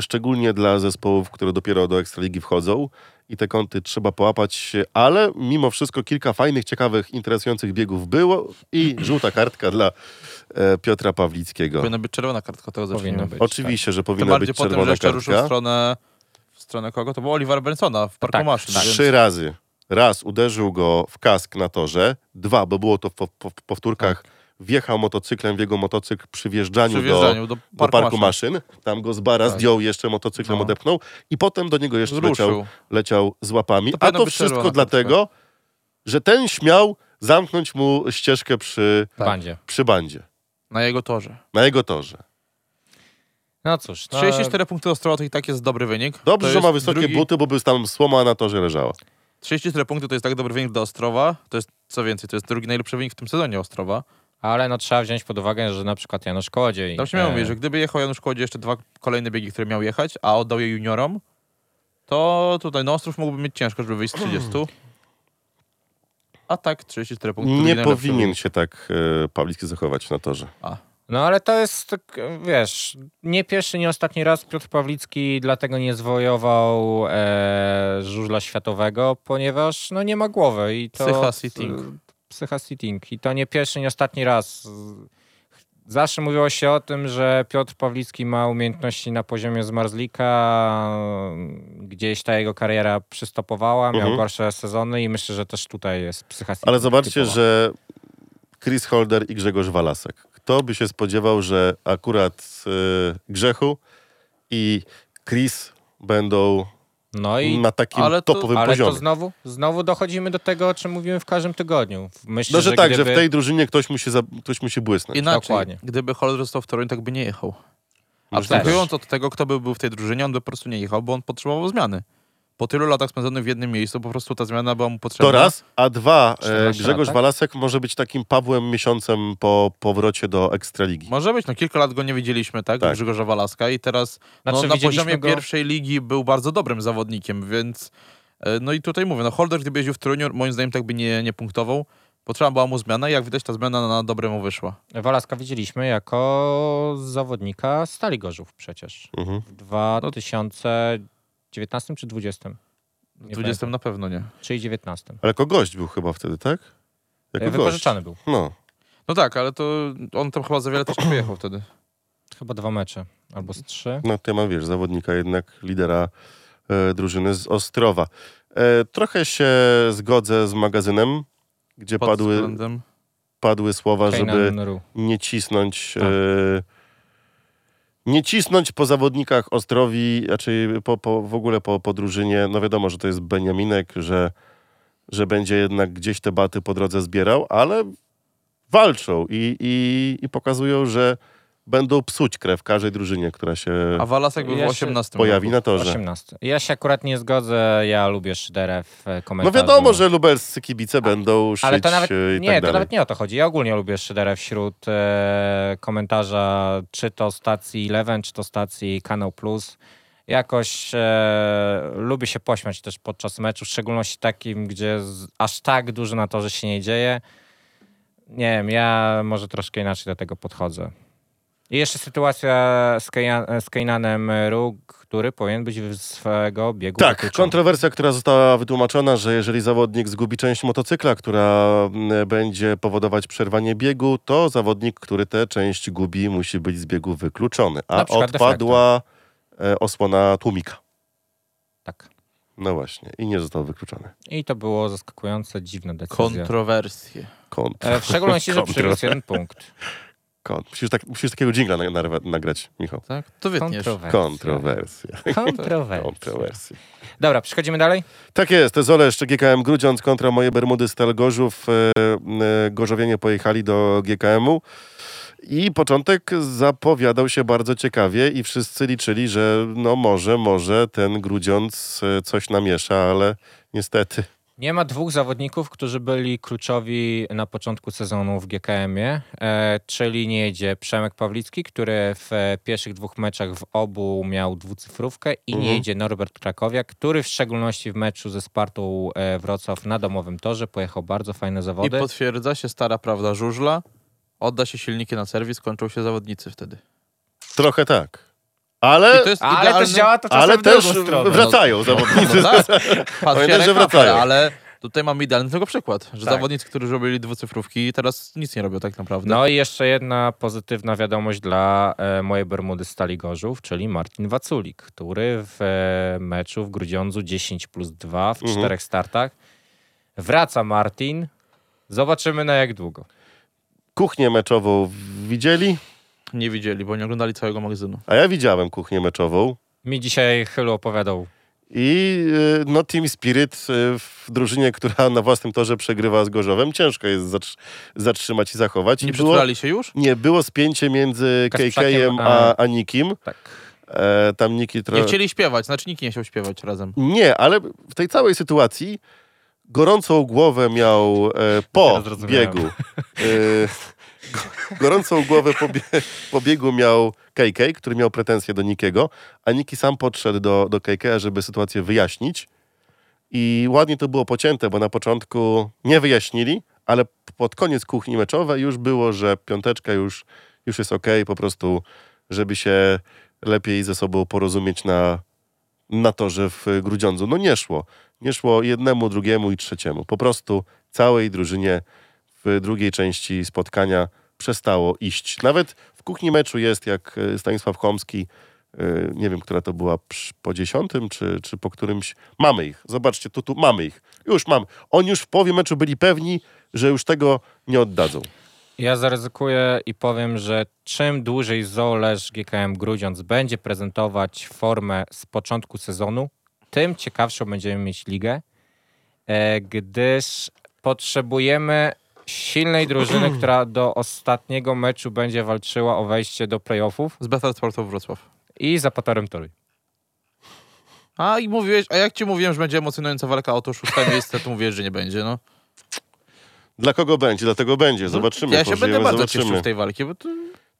szczególnie dla zespołów, które dopiero do Ekstraligi wchodzą i te kąty trzeba połapać, ale mimo wszystko kilka fajnych, ciekawych, interesujących biegów było i żółta kartka dla e, Piotra Pawlickiego. powinna być czerwona kartka Powinno zacznijmy. być. Oczywiście, że Tym powinna bardziej być po tym, że czerwona jeszcze ruszył w kartka. stronę, w stronę kogo? To był Oliver Bensona w parku Tak, maszyn. tak. więc- Trzy razy. Raz uderzył go w kask na torze. Dwa, bo było to w, po- powtórkach. Wjechał motocyklem w jego motocykl przy wjeżdżaniu, Przy wjeżdżaniu do, do do parku, parku maszyn. maszyn. Tam go z bara Tak. zdjął, jeszcze motocyklem No. odepnął i potem do niego jeszcze leciał, leciał z łapami. To A to wszystko dlatego, że ten śmiał zamknąć mu ścieżkę przy, w bandzie. przy bandzie, Na jego torze. na jego torze. No cóż, no, 34 punkty Ostrowa to i tak jest dobry wynik. Dobrze, to że ma wysokie drugi... buty, bo by tam słoma na torze leżała. 34 punkty to jest tak dobry wynik dla Ostrowa. To jest, co więcej, to jest drugi najlepszy wynik w tym sezonie Ostrowa. Ale no trzeba wziąć pod uwagę, że na przykład Janusz Kołodziej... Tam się miało e, mówić, że gdyby jechał Janusz Kołodziej jeszcze dwa kolejne biegi, które miał jechać, a oddał je juniorom, to tutaj no Ostrów mógłby mieć ciężko, żeby wyjść z 30. A tak, 34 punkty. drugi Nie powinien się tak e, Pawlicki zachować na torze. No ale to jest, tak, wiesz, nie pierwszy, nie ostatni raz Piotr Pawlicki dlatego nie zwojował e, żużla światowego, ponieważ no nie ma głowy i to... Psycha sitting. Psycha sitting. I to nie pierwszy, nie ostatni raz. Zawsze mówiło się o tym, że Piotr Pawlicki ma umiejętności na poziomie Zmarzlika, gdzieś ta jego kariera przystopowała, miał Mhm. gorsze sezony i myślę, że też tutaj jest psycha sitting Ale zobaczcie, typowa. że Chris Holder i Grzegorz Walasek. Kto by się spodziewał, że akurat e, Grzechu i Chris będą No i na takim ale to- topowym ale poziomie. to znowu, znowu dochodzimy do tego, o czym mówimy w każdym tygodniu. Myślę, No, że tak, gdyby... że w tej drużynie ktoś musi, za, ktoś musi błysnąć. Inaczej, Dokładnie. gdyby Holder został w Toruniu, tak by nie jechał. Abstrahując od tego, kto by był w tej drużynie, on by po prostu nie jechał, bo on potrzebował zmiany. Po tylu latach spędzonych w jednym miejscu, po prostu ta zmiana była mu potrzebna. To raz, a dwa, e, 14 Grzegorz lat, tak? Walasek może być takim Pawłem miesiącem po powrocie do Ekstraligi. Może być, no kilka lat go nie widzieliśmy, tak? Tak. Grzegorza Walaska i teraz no, Znaczy, na poziomie go- pierwszej ligi był bardzo dobrym zawodnikiem, więc e, no i tutaj mówię, no Holder gdyby jeździł w Toruniu, moim zdaniem tak by nie, nie punktował. Potrzeba była mu zmiana i jak widać ta zmiana na dobre mu wyszła. Walaska widzieliśmy jako zawodnika Stali Gorzów przecież. Mhm. W 2019 czy 20? W Nie 20 na pewno nie. Czyli 19. Ale jako gość był chyba wtedy, tak? Jako E, gość. Wypożyczany był. No. No tak, ale to on tam chyba za wiele też nie pojechał wtedy. Chyba dwa mecze. Albo z trzy. No to ja mam, wiesz, zawodnika jednak, lidera e, drużyny z Ostrowa. E, trochę się zgodzę z magazynem, gdzie Pod padły, względem... padły słowa, żeby Kejnan Ru. nie cisnąć. Tak. E, nie cisnąć po zawodnikach Ostrowi, raczej po, po, w ogóle po, po drużynie. No wiadomo, że to jest Beniaminek, że, że będzie jednak gdzieś te baty po drodze zbierał, ale walczą i, i, i pokazują, że będą psuć krew każdej drużynie, która się A Walasek był Ja w się 18 pojawi roku. na torze. 18. Ja się akurat nie zgodzę, ja lubię Szyderę w No komentarzu. wiadomo, że lubelscy kibice będą szyć Ale to nawet, e, i nie, tak to dalej. nawet nie o to chodzi. Ja ogólnie lubię Szyderę wśród e, komentarza, czy to stacji Eleven, czy to stacji Kanał Plus. Jakoś e, lubię się pośmiać też podczas meczu, w szczególności takim, gdzie z, aż tak dużo na torze się nie dzieje. Nie wiem, ja może troszkę inaczej do tego podchodzę. I jeszcze sytuacja z, Keja- z Keinanem Rug, który powinien być w swego biegu Tak, kontrowersja, która została wytłumaczona, że jeżeli zawodnik zgubi część motocykla, która mm, będzie powodować przerwanie biegu, to zawodnik, który tę część gubi, musi być z biegu wykluczony. A odpadła e, osłona tłumika. Tak. No właśnie, i nie został wykluczony. I to było zaskakujące, dziwne decyzje. Kontrowersje. Kont. E, w szczególności, że przyniósł jeden punkt. Kont. Musisz, tak, musisz takiego dżingla na, na, nagrać, Michał. Tak? To wytniesz. Kontrowersja. Kontrowersje. Kontrowersja. Dobra, przechodzimy dalej? Tak jest, Zoleszcz, GKM Grudziądz kontra moje Bermudy Stal Gorzów. E, e, Gorzowienie pojechali do GKM-u i początek zapowiadał się bardzo ciekawie i wszyscy liczyli, że no może, może ten Grudziądz e, coś namiesza, ale niestety. Nie ma dwóch zawodników, którzy byli kluczowi na początku sezonu w GKM-ie, e, czyli nie jedzie Przemek Pawlicki, który w e, pierwszych dwóch meczach w obu miał dwucyfrówkę i nie Mhm. jedzie Norbert Krakowiak, który w szczególności w meczu ze Spartą e, Wrocław na domowym torze pojechał bardzo fajne I zawody. potwierdza się stara prawda żużla. Odda się silniki na serwis, kończą się zawodnicy wtedy. Trochę tak. Ale, I to jest Ale też działa to czasem ale w też drugą stronę. wracają zawodnicy. No tak. Że że wracają. ale tutaj mamy idealny tego przykład, że Tak. zawodnicy, którzy robili dwucyfrówki, teraz nic nie robią tak naprawdę. No i jeszcze jedna pozytywna wiadomość dla e, mojej Bermudy Stali Gorzów, czyli Martin Waculik, który w e, meczu w Grudziądzu 10 plus 2 w Mhm. czterech startach. Wraca Martin. Zobaczymy na jak długo. Kuchnię meczową widzieli, Nie widzieli, bo nie oglądali całego magazynu. a ja widziałem kuchnię meczową. Mi dzisiaj Chylu opowiadał. I y, no, Team Spirit y, w drużynie, która na własnym torze przegrywa z Gorzowem, ciężko jest zatr- zatrzymać i zachować. I Nie było, przytulali się już? nie, było spięcie między KK-em a- a, Nikim. Tak. E, tam Niki Nie trochę... chcieli śpiewać, znaczy nikt nie chciał śpiewać razem. Nie, ale w tej całej sytuacji gorącą głowę miał e, po biegu. E, gorącą głowę po, bie, po biegu miał KK, który miał pretensje do Nikiego, a Niki sam podszedł do, do KK, żeby sytuację wyjaśnić. I ładnie to było pocięte, bo na początku nie wyjaśnili, ale pod koniec kuchni meczowej już było, że piąteczka już, już jest ok, po prostu, żeby się lepiej ze sobą porozumieć na, na torze w Grudziądzu. No nie szło. Nie szło jednemu, drugiemu i trzeciemu. Po prostu całej drużynie w drugiej części spotkania przestało iść. Nawet w kuchni meczu jest, jak e, Stanisław Chomski, e, nie wiem, która to była, po dziesiątym, czy, czy po którymś. Mamy ich. Zobaczcie, tu, tu mamy ich. Już mam. Oni już w połowie meczu byli pewni, że już tego nie oddadzą. Ja zaryzykuję i powiem, że czym dłużej Zolesz GKM Grudziądz będzie prezentować formę z początku sezonu, tym ciekawszą będziemy mieć ligę, e, gdyż potrzebujemy silnej drużyny, która do ostatniego meczu będzie walczyła o wejście do playoffów Z Betar Sportu Wrocław. i za Patorem Toruj. A i mówiłeś, a jak ci mówiłem, że będzie emocjonująca walka o to szóste miejsce, to mówiłeś, że nie będzie, no. Dla kogo będzie? Dlatego będzie. Zobaczymy. Ja się będę bardzo zobaczymy. cieszył w tej walki, bo to...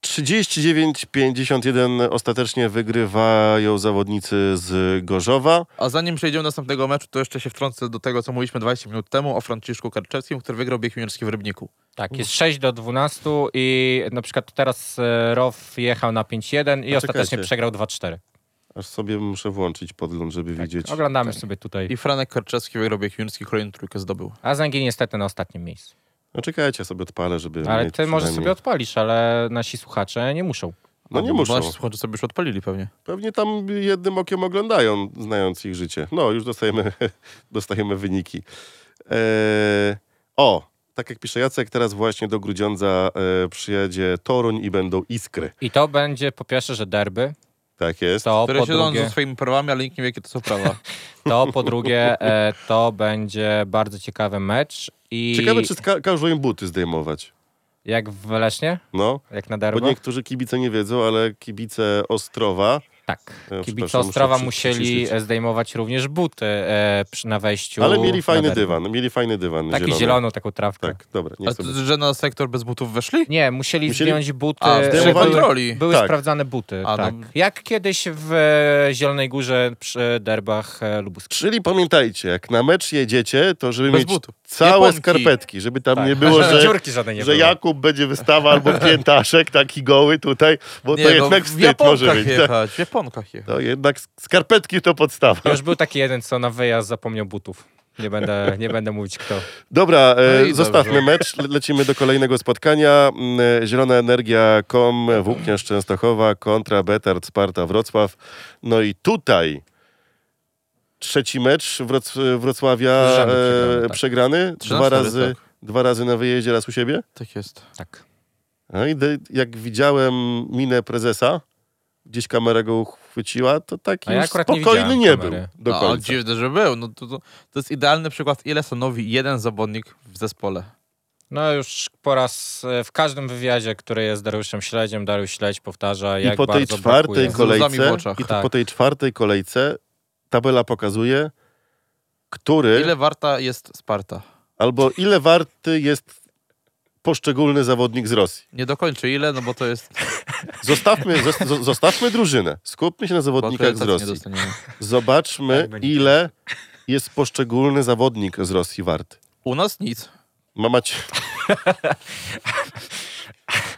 39-51 ostatecznie wygrywają zawodnicy z Gorzowa. A zanim przejdziemy do następnego meczu, to jeszcze się wtrącę do tego, co mówiliśmy 20 minut temu o Franciszku Karczewskim, który wygrał bieg juniorski w Rybniku. Tak, jest 6 do 12 i na przykład teraz e, Row jechał na 5-1 i ostatecznie czekajcie. przegrał 2-4. Aż sobie muszę włączyć podgląd, żeby widzieć. Oglądamy sobie tutaj. I Franek Karczewski wygrał bieg juniorski, kolejną trójkę zdobył. A Zęgi niestety na ostatnim miejscu. No czekajcie, sobie odpalę, żeby Ale mieć ty może sobie odpalisz, ale nasi słuchacze nie muszą. No nie muszą. Nasi słuchacze sobie już odpalili pewnie. Pewnie tam jednym okiem oglądają, znając ich życie. No, już dostajemy, dostajemy wyniki. Eee, o, tak jak pisze Jacek, teraz właśnie do Grudziądza e, przyjedzie Toruń i będą Iskry. I to będzie po pierwsze, że derby, Tak jest. to Które po siedzą drugie, ze swoimi prawami, ale nikt nie wie, jakie to są prawa. to po drugie e, to będzie bardzo ciekawy mecz i Ciekawe, czy ka- każą im buty zdejmować. jak w Lesznie, No, jak na bo derby, niektórzy kibice nie wiedzą, ale kibice Ostrowa tak. E, Kibice Ostrowa muszę musieli przyciszyć. zdejmować również buty e, przy, na wejściu. Ale mieli fajny derby. dywan, mieli fajny dywan Taki zielony. zieloną taką trawkę. Tak, dobra, nie A to, że na sektor bez butów weszli? Nie, musieli, Musieli- zdjąć buty. A, e, przy zdejmowali- kontroli. Były Tak. sprawdzane buty, A, no. tak. Jak kiedyś w e, Zielonej Górze przy derbach e, lubuskich. Czyli pamiętajcie, jak na mecz jedziecie, to żeby Bez mieć butów. całe Japonki. skarpetki, żeby tam Tak. nie było, że, Dziurki żadnej nie że było. Jakub będzie wystawa albo piętaszek taki goły tutaj, bo to no, jednak w wstyd może Japonkach być. Tak? jechać, w Japonkach jechać. To jednak skarpetki to podstawa. Już był taki jeden, co na wyjazd zapomniał butów. Nie będę, nie będę mówić kto. Dobra, e, No zostawmy dobrze. mecz, le- lecimy do kolejnego spotkania. Mm, e, Zielona Energia, KOM, Włókniarz Częstochowa kontra Betard Sparta Wrocław. No i tutaj trzeci mecz Wroc- Wrocławia rzędu e, przegrany, tak. przegrany. Dwa razy, tak. dwa razy na wyjeździe, raz u siebie. Tak jest. Tak. No i jak widziałem minę prezesa, gdzieś kamera go uchwyciła, to taki ja nie spokojny nie, kamery. był do no, końca. dziwne, że był. No, to, to, to jest idealny przykład, ile stanowi jeden zawodnik w zespole. No już po raz e, w każdym wywiadzie, który jest z Dariuszem Śledziem, Dariusz Śledź powtarza, I jak po tej bardzo czwartej kolejce, i to Tak. po tej czwartej kolejce tabela pokazuje, który Ile warta jest Sparta? albo ile warty jest poszczególny zawodnik z Rosji. Nie dokończę ile, no bo to jest... Zostawmy, zos- zo- zostawmy drużynę. Skupmy się na zawodnikach z nie Rosji. Zobaczmy, Tak ile jest poszczególny zawodnik z Rosji warty. U nas nic. Mamacie,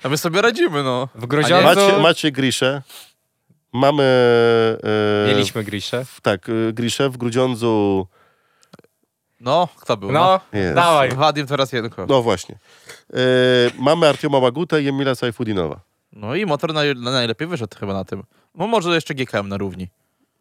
A my sobie radzimy, no. W A Grudziądzu macie, macie Griszę, mamy... E, mieliśmy Griszę. w- Tak, e, Griszę w Grudziądzu... No, kto był? No, Jest. dawaj. Wadim teraz jedynko. No właśnie. E, mamy Artioma Łagutę i Emila Sajfudinowa. No i motor naj, najlepiej wyszedł chyba na tym. No może jeszcze GKM na równi.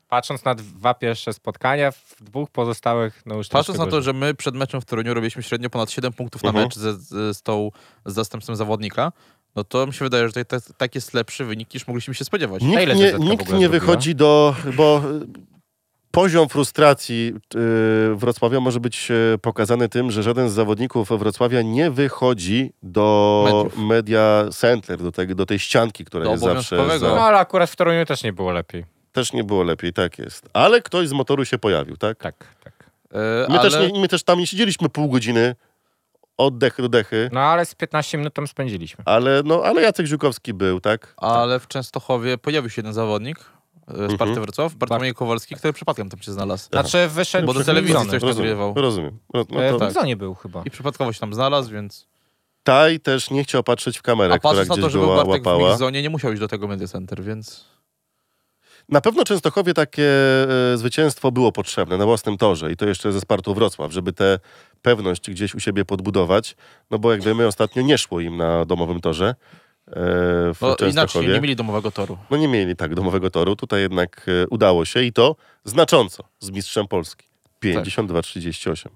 Patrząc na dwa pierwsze spotkania, w dwóch pozostałych, no już Patrząc na to, że my przed meczem w Toruniu robiliśmy średnio ponad 7 punktów na Mhm. mecz ze, z, z, tą, z zastępstwem zawodnika, no to mi się wydaje, że tutaj tak, tak jest lepszy wynik niż mogliśmy się spodziewać. A Nikt ile nie, ZZK w nikt ogóle nie zrobiła? wychodzi do... bo poziom frustracji e, Wrocławia może być e, pokazany tym, że żaden z zawodników Wrocławia nie wychodzi do Mediów. media center, do, tego, do tej ścianki, która Do jest zawsze... obowiązkowego. No Za... ale akurat w Toruniu też nie było lepiej. Też nie było lepiej, tak jest. Ale ktoś z motoru się pojawił, tak? Tak, tak. E, My, ale, też nie, my też tam nie siedzieliśmy pół godziny od dechy do dechy, No ale z 15 minut tam spędziliśmy. ale, no, ale Jacek Ziółkowski był, tak? ale w Częstochowie pojawił się jeden zawodnik z Mhm. Party Wrocław, Bartłomiej Kowalski, który przypadkiem tam się znalazł. Znaczy wyszedł Bo do telewizji coś Rozumiem, nagrywał. rozumiem. Roz- No E, to w Wilzonie był chyba. I przypadkowo się tam znalazł, więc... Taj też nie chciał patrzeć w kamerę, A która patrząc na gdzieś to, że był Bartek w łapała. Mixzonie, nie musiał iść do tego Media Center, więc... Na pewno Częstochowie takie e, zwycięstwo było potrzebne na własnym torze i to jeszcze ze Spartą Wrocław, żeby tę pewność gdzieś u siebie podbudować, no bo jak wiemy ostatnio nie szło im na domowym torze e, w No, inaczej, nie mieli domowego toru. No nie mieli tak domowego toru, tutaj jednak e, udało się i to znacząco z mistrzem Polski. 52-38.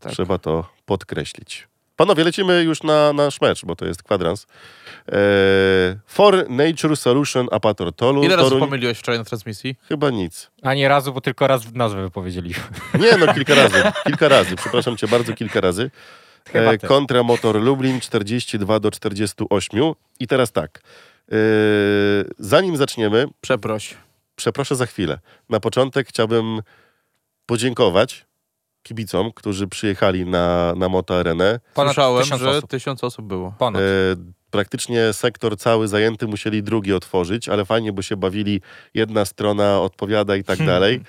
Tak. Trzeba to podkreślić. Panowie, lecimy już na nasz mecz, bo to jest kwadrans. E, For Nature Solution Apator Tolu. Ile razy Toruń, pomyliłeś wczoraj na transmisji? Chyba nic. Ani razu, bo tylko raz nazwę wypowiedzieli. Nie, no kilka razy. Kilka razy. Przepraszam cię bardzo, kilka razy. Chyba E, kontra Motor Lublin 42 do 48. I teraz tak. E, zanim zaczniemy, Przeproś. przeproszę za chwilę. Na początek chciałbym podziękować kibicom, którzy przyjechali na, na Moto Arenę. Słyszałem, tysiąc że osób. tysiąc osób było. Ponad. E, praktycznie sektor cały zajęty, musieli drugi otworzyć, ale fajnie, bo się bawili, jedna strona odpowiada i tak dalej.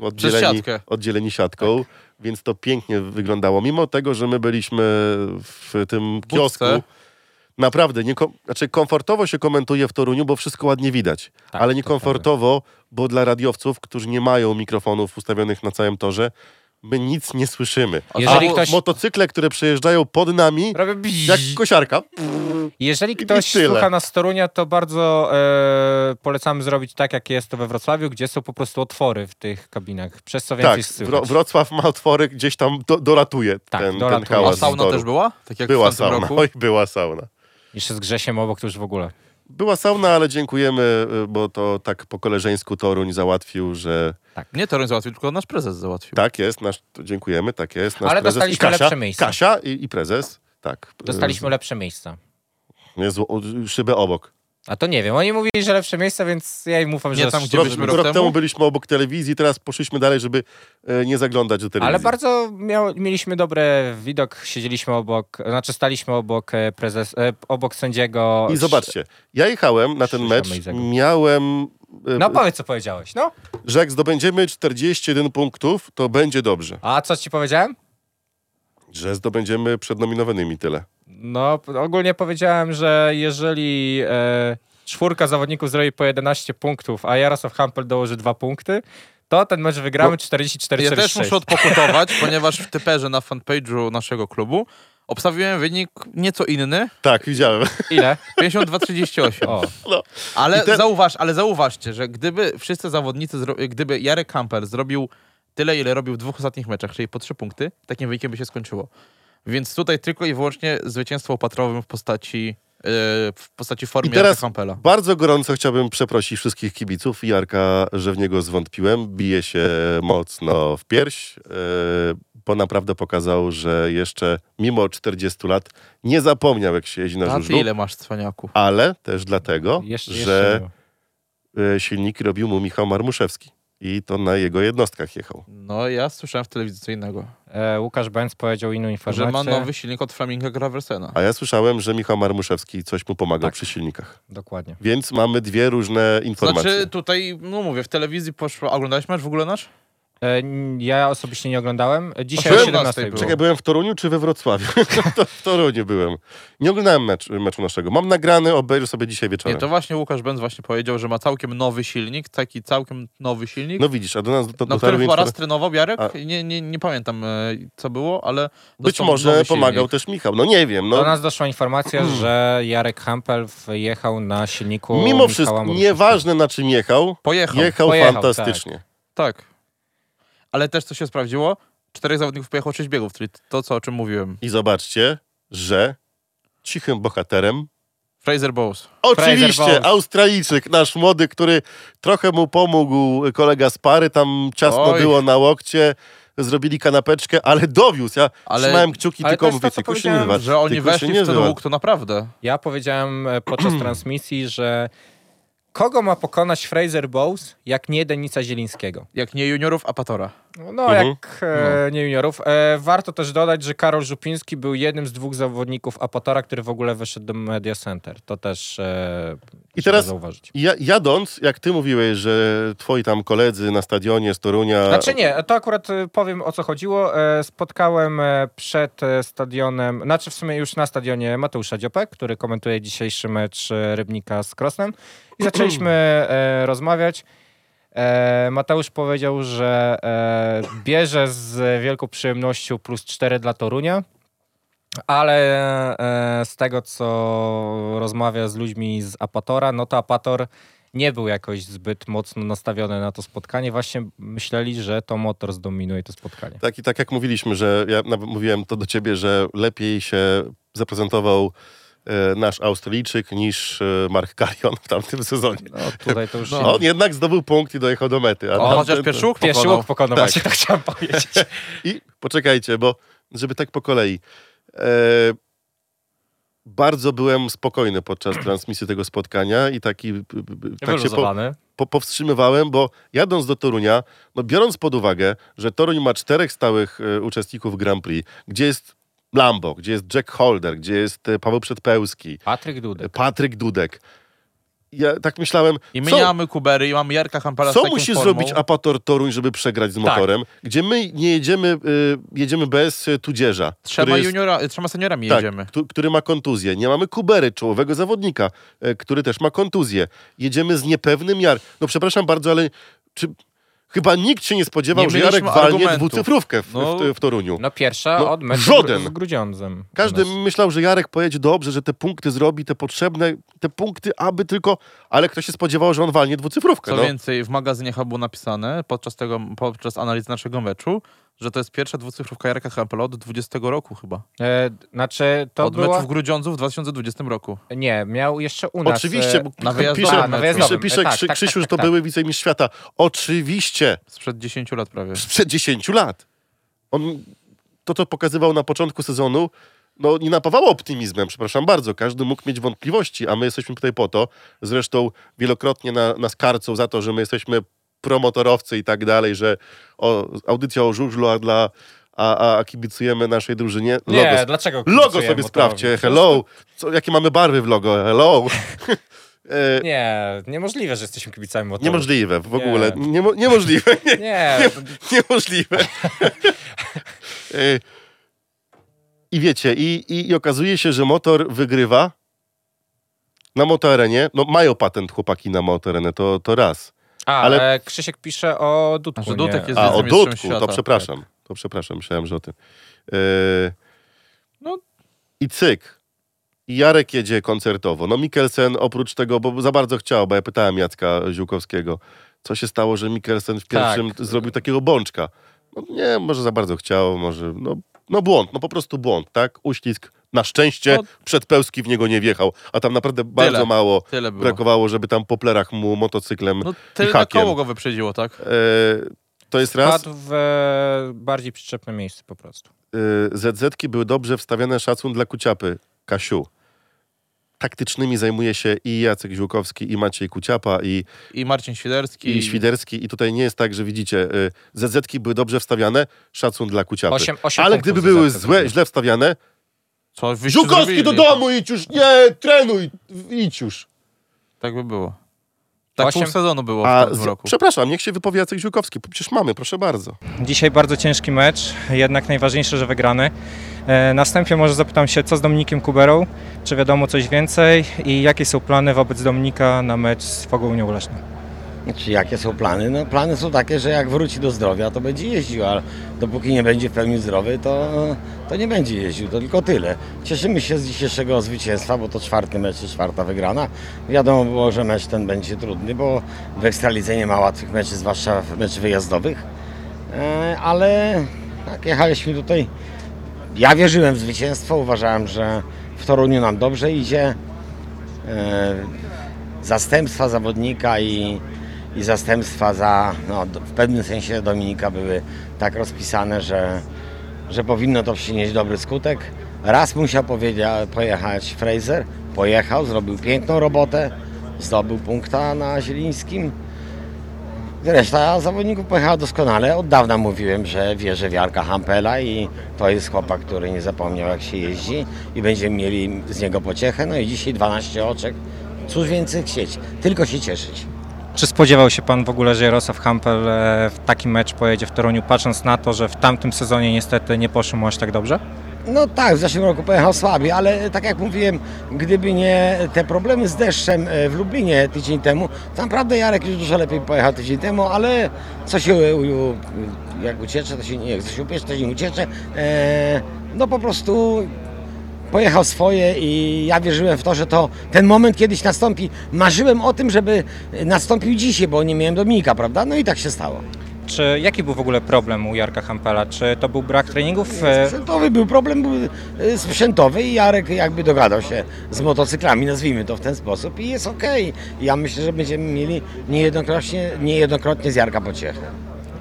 Oddzieleni, siatkę. oddzieleni siatką, więc to pięknie wyglądało. Mimo tego, że my byliśmy w tym kiosku, naprawdę, nie, znaczy komfortowo się komentuje w Toruniu, bo wszystko ładnie widać, Tak, ale to niekomfortowo, bo dla radiowców, którzy nie mają mikrofonów ustawionych na całym torze, my nic nie słyszymy. Jeżeli A ktoś- motocykle, które przejeżdżają pod nami, jak kosiarka, Jeżeli ktoś słucha nas z Torunia, to bardzo e, polecamy zrobić tak, jak jest to we Wrocławiu, gdzie są po prostu otwory w tych kabinach, przez co więcej Tak, słychać. Wro- Wrocław ma otwory, gdzieś tam do, dolatuje Tak, ten, dolatuje. ten A hałas. sauna z toru. też była? Tak jak Była w sauna, roku? oj, była sauna. Jeszcze z Grzesiem obok, to już w ogóle. Była sauna, ale dziękujemy, y, bo to tak po koleżeńsku Toruń załatwił, że Nie Toruń załatwił, tylko nasz prezes załatwił. tak jest, nasz, dziękujemy, tak jest. Nasz Ale prezes dostaliśmy i Kasia, lepsze miejsce. Kasia i, i prezes, tak. Dostaliśmy lepsze miejsca. Jezu, szybę obok. A to nie wiem, oni mówili, że lepsze miejsca, więc ja im ufam, Nie że... tam, gdzie Rok, byliśmy rok, rok temu? temu? byliśmy obok telewizji, teraz poszliśmy dalej, żeby e, nie zaglądać do telewizji. Ale bardzo miał, mieliśmy dobry widok, siedzieliśmy obok, znaczy staliśmy obok e, prezes, e, obok sędziego. I zobaczcie, ja jechałem na ten mecz, Mejzego. miałem... e, No powiedz, co powiedziałeś, no. że jak zdobędziemy 41 punktów, to będzie dobrze. A co ci powiedziałem? Że zdobędziemy przed nominowanymi tyle. No, ogólnie powiedziałem, że jeżeli e, czwórka zawodników zrobi po 11 punktów, a Jarosław Hampel dołoży dwa punkty, to ten mecz wygramy No, 44 Ja też muszę odpokutować, ponieważ w typerze na fanpage'u naszego klubu obstawiłem wynik nieco inny, Tak, widziałem. Ile? 52-38. O, No. Ale, ten- zauważ, ale zauważcie, że gdyby wszyscy zawodnicy, gdyby Jarek Kamper zrobił tyle, ile robił w dwóch ostatnich meczach, czyli po trzy punkty, takim wynikiem by się skończyło. Więc tutaj tylko i wyłącznie zwycięstwo opatrowym w postaci, yy, w postaci formy I teraz Jarka Kampela. bardzo gorąco chciałbym przeprosić wszystkich kibiców i Jarka, że w niego zwątpiłem. Bije się mocno w pierś, e, bo naprawdę pokazał, że jeszcze mimo 40 lat nie zapomniał, jak się jeździ na żużlu. ile masz cwaniaku? Ale też dlatego, jeszcze, że jeszcze e, silniki robił mu Michał Marmuszewski. I to na jego jednostkach jechał. No ja słyszałem w telewizji co innego, e, Łukasz Benz powiedział inną informację. że ma nowy silnik od Flaminga Graversena. A ja słyszałem, że Michał Marmuszewski coś mu pomagał Tak. przy silnikach. Dokładnie. Więc mamy dwie różne informacje. Znaczy tutaj, no mówię, w telewizji poszło, oglądałeś mecz w ogóle nasz? E, ja osobiście nie oglądałem. Dzisiaj O o 17 17 było. Czekaj, byłem w Toruniu czy we Wrocławiu? to w Toruniu byłem. Nie oglądałem mecz, meczu naszego. Mam nagrany, obejrzę sobie dzisiaj wieczorem. Nie, to właśnie Łukasz Benz właśnie powiedział, że ma całkiem nowy silnik, taki całkiem nowy silnik, No widzisz, a do nas do, no, dotarły który chyba raz trenował Jarek. A- Nie, nie, nie pamiętam e, co było, ale Być może pomagał silnik. też Michał. No nie wiem. Do No, nas doszła informacja, że Jarek Hampel wjechał na silniku mimo Michała wszystko, nieważne na czym jechał, Pojechał, jechał Pojechał, fantastycznie. tak. Ale też co się sprawdziło, czterech zawodników pojechało sześć biegów, czyli to, co o czym mówiłem. I zobaczcie, że cichym bohaterem Fraser Bowes. Oczywiście, Bowles. Australijczyk, nasz młody, który trochę mu pomógł kolega z pary, tam ciasno Oj. było na łokcie, zrobili kanapeczkę, ale dowiózł. Ja Ale- trzymałem kciuki, ale tylko mówię, to, tylko się nie wywal. Że oni weszli nie w ten łuk, to naprawdę. Ja powiedziałem podczas transmisji, że kogo ma pokonać Fraser Bowes, jak nie Denisa Zielińskiego? Jak nie juniorów, a Patora. No, Mhm. jak e, nie juniorów. E, warto też dodać, że Karol Żupiński był jednym z dwóch zawodników Apatora, który w ogóle wyszedł do Media Center. To też e, I teraz- zauważyć. Ja, jadąc, jak ty mówiłeś, że twoi tam koledzy na stadionie z Torunia... Znaczy nie, to akurat e, powiem o co chodziło. E, Spotkałem e, przed e, stadionem, znaczy w sumie już na stadionie Mateusza Dziopek, który komentuje dzisiejszy mecz Rybnika z Krosnem i zaczęliśmy e, rozmawiać. E, Mateusz powiedział, że e, bierze z wielką przyjemnością plus 4 dla Torunia, ale e, z tego, co rozmawia z ludźmi z Apatora, no to Apator nie był jakoś zbyt mocno nastawiony na to spotkanie. Właśnie myśleli, że to motor zdominuje to spotkanie. Tak i tak jak mówiliśmy, że ja mówiłem to do ciebie, że lepiej się zaprezentował nasz Australijczyk niż e, Mark Carrion w tamtym sezonie. No, tutaj to już... No. On jednak zdobył punkt i dojechał do mety. A O, chociaż pierwszy łuk Pierwszy pokonał. łuk pokonał, Tak. właśnie to chciałem powiedzieć. I poczekajcie, bo żeby tak po kolei. E, bardzo byłem spokojny podczas transmisji tego spotkania i taki b- tak się po, po, powstrzymywałem, bo jadąc do Torunia, no biorąc pod uwagę, że Toruń ma czterech stałych e, uczestników Grand Prix, gdzie jest Lambo, gdzie jest Jack Holder, gdzie jest e, Paweł Przedpełski, Patryk e, Dudek. Patryk Dudek. Ja tak myślałem, I my co, nie mamy Kubery i mamy Jarka Hampela z co musi formą. zrobić Apator Toruń, żeby przegrać z Tak. motorem, gdzie my nie jedziemy, y, jedziemy bez y, Tudzierza. Trzema, jest- juniora, trzema seniorami tak, jedziemy. któ- który ma kontuzję. Nie mamy Kubery, czołowego zawodnika, e, który też ma kontuzję. Jedziemy z niepewnym Jar. No przepraszam bardzo, ale czy chyba nikt się nie spodziewał, Nie że Jarek mieliśmy walnie dwucyfrówkę w, No. w, w Toruniu? No pierwsza No, od meczu żaden. z Grudziądzem. Każdy myślał, że Jarek pojedzie dobrze, że te punkty zrobi, te potrzebne, te punkty, aby tylko... Ale ktoś się spodziewał, że on walnie dwucyfrówkę. Co no. więcej, w magazynie chyba było napisane podczas, tego, podczas analizy naszego meczu, że to jest pierwsza dwucyfrówka Jarka Hampela od 20 roku chyba. E, znaczy, to od była... meczu w Grudziądzu w 2020 roku. Nie, miał jeszcze u nas... Oczywiście, e, bo na pisze. Na pisze, pisze tak, Krzy, tak, Krzysiu, tak, że to tak. były wicemistrz świata. Oczywiście, Sprzed 10 lat prawie. sprzed 10 lat. On to, co pokazywał na początku sezonu, no nie napawało optymizmem, przepraszam bardzo. Każdy mógł mieć wątpliwości, a my jesteśmy tutaj po to. Zresztą wielokrotnie na, nas karcą za to, że my jesteśmy promotorowcy i tak dalej, że o, audycja o żużlu, a, dla, a, a kibicujemy naszej drużynie. Nie, Logo, dlaczego logo sobie sprawdźcie. Hello. Co, jakie mamy barwy w logo? Hello. E, Nie, niemożliwe, że jesteśmy kibicami motoru. Niemożliwe, w Nie. ogóle. Niemo, niemożliwe. Nie, Nie, niemożliwe. Y, I wiecie, i, i, i okazuje się, że motor wygrywa na motoarenie. No mają patent chłopaki na motoarenę, to, to raz. A, Ale- ale Krzysiek pisze o Dudku. Że? Dudek jest- A o Dudku, świata. to przepraszam. To przepraszam, myślałem, że o tym. Y, No. I cyk. I Jarek jedzie koncertowo. No Mikkelsen oprócz tego, bo za bardzo chciał, bo ja pytałem Jacka Ziółkowskiego, co się stało, że Mikkelsen w pierwszym Tak. zrobił takiego bączka. No nie, może za bardzo chciał, może, no, no błąd, no po prostu błąd, tak? Uścisk. Na szczęście No. przedpełski w niego nie wjechał, a tam naprawdę bardzo mało Tyle było. brakowało, żeby tam po plerach mu motocyklem No i tylne hakiem. koło go wyprzedziło, tak? E, to jest raz. Wpadł w e, bardziej przyczepne miejsce po prostu. y, ZZ-ki były dobrze wstawiane szacun dla Kuciapy. Kasiu. Taktycznymi zajmuje się i Jacek Ziółkowski, i Maciej Kuciapa, i, I Marcin Świderski. i Świderski. I tutaj nie jest tak, że widzicie, y, ZZ-ki były dobrze wstawiane, szacun dla Kuciapy. Osiem- osiem Ale punktów gdyby były złe, źle wstawiane, Co wyście Ziółkowski do zrobili? domu idź już, nie, trenuj, idź już. Tak by było. Tak Osiem- pół sezonu było A w tym z, roku. przepraszam, niech się wypowie Jacek Ziółkowski, przecież mamy, proszę bardzo. Dzisiaj bardzo ciężki mecz, jednak najważniejsze, że wygrany. E, Na wstępie może zapytam się, co z Dominikiem Kuberą? Czy wiadomo coś więcej i jakie są plany wobec Dominika na mecz z Fogołunią Leszną? Znaczy, jakie są plany? No, plany są takie, że jak wróci do zdrowia, to będzie jeździł, ale dopóki nie będzie w pełni zdrowy, to, to nie będzie jeździł, to tylko tyle. Cieszymy się z dzisiejszego zwycięstwa, bo to czwarty mecz czwarta wygrana. Wiadomo było, że mecz ten będzie trudny, bo w Ekstralidze nie ma łatwych meczy, zwłaszcza meczy wyjazdowych. E, ale tak, jechaliśmy tutaj. Ja wierzyłem w zwycięstwo, uważałem, że w Toruniu nam dobrze idzie. E, zastępstwa zawodnika i, i zastępstwa za, no, w pewnym sensie Dominika były tak rozpisane, że, że powinno to przynieść dobry skutek. Raz musiał pojechać Fraser, pojechał, zrobił piękną robotę, zdobył punkta na Zielińskim. Reszta zawodników pojechała doskonale. Od dawna mówiłem, że wierzę w Jarka Hampela i to jest chłopak, który nie zapomniał jak się jeździ i będziemy mieli z niego pociechę. No i dzisiaj 12 oczek. Cóż więcej chcieć, tylko się cieszyć. Czy spodziewał się Pan w ogóle, że Jarosław Hampel e, w taki mecz pojedzie w Toruniu, patrząc na to, że w tamtym sezonie niestety nie poszło mu aż tak dobrze? No tak, w zeszłym roku pojechał słabiej, ale tak jak mówiłem, gdyby nie te problemy z deszczem e, w Lublinie tydzień temu, to naprawdę Jarek już dużo lepiej pojechał tydzień temu, ale co się jak uciecze, to się nie, jak się upiecze, to się nie uciecze. E, no po prostu pojechał swoje i ja wierzyłem w to, że to ten moment kiedyś nastąpi. Marzyłem o tym, żeby nastąpił dzisiaj, bo nie miałem Dominika, prawda? No i tak się stało. Czy jaki był w ogóle problem u Jarka Hampela? Czy to był brak treningów? Sprzętowy był problem, był y, sprzętowy i Jarek jakby dogadał się z motocyklami, nazwijmy to w ten sposób i jest okej. Ja myślę, że będziemy mieli niejednokrotnie, niejednokrotnie z Jarka pociechę.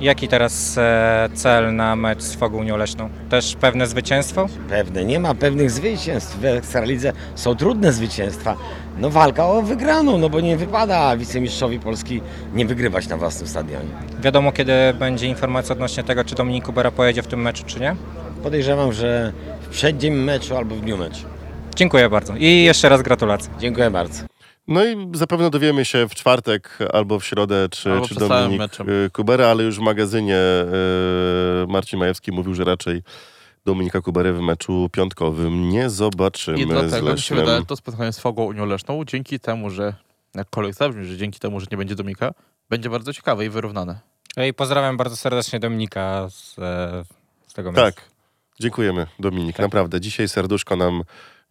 Jaki teraz e, cel na mecz z Fogunią Leśną? Też pewne zwycięstwo? Pewne, nie ma pewnych zwycięstw. W Ekstralidze są trudne zwycięstwa. No walka o wygraną, no bo nie wypada wicemistrzowi Polski nie wygrywać na własnym stadionie. Wiadomo, kiedy będzie informacja odnośnie tego, czy Dominik Kubera pojedzie w tym meczu, czy nie? Podejrzewam, że w przeddzień meczu albo w dniu meczu. Dziękuję bardzo i jeszcze raz gratulacje. Dziękuję bardzo. No i zapewne dowiemy się w czwartek albo w środę, czy, Albo czy Dominik meczem. y, Kubera, ale już w magazynie y, Marcin Majewski mówił, że raczej Dominika Kubery w meczu piątkowym nie zobaczymy I z dlatego mi się wydaje, to spotkanie z Fogą Unią Leszną, dzięki temu, że jakkolwiek zabrzmi, że dzięki temu, że nie będzie Domika, będzie bardzo ciekawe i wyrównane. I pozdrawiam bardzo serdecznie Dominika z, e, z tego miejsca. Tak, dziękujemy Dominik, Tak. naprawdę. Dzisiaj serduszko nam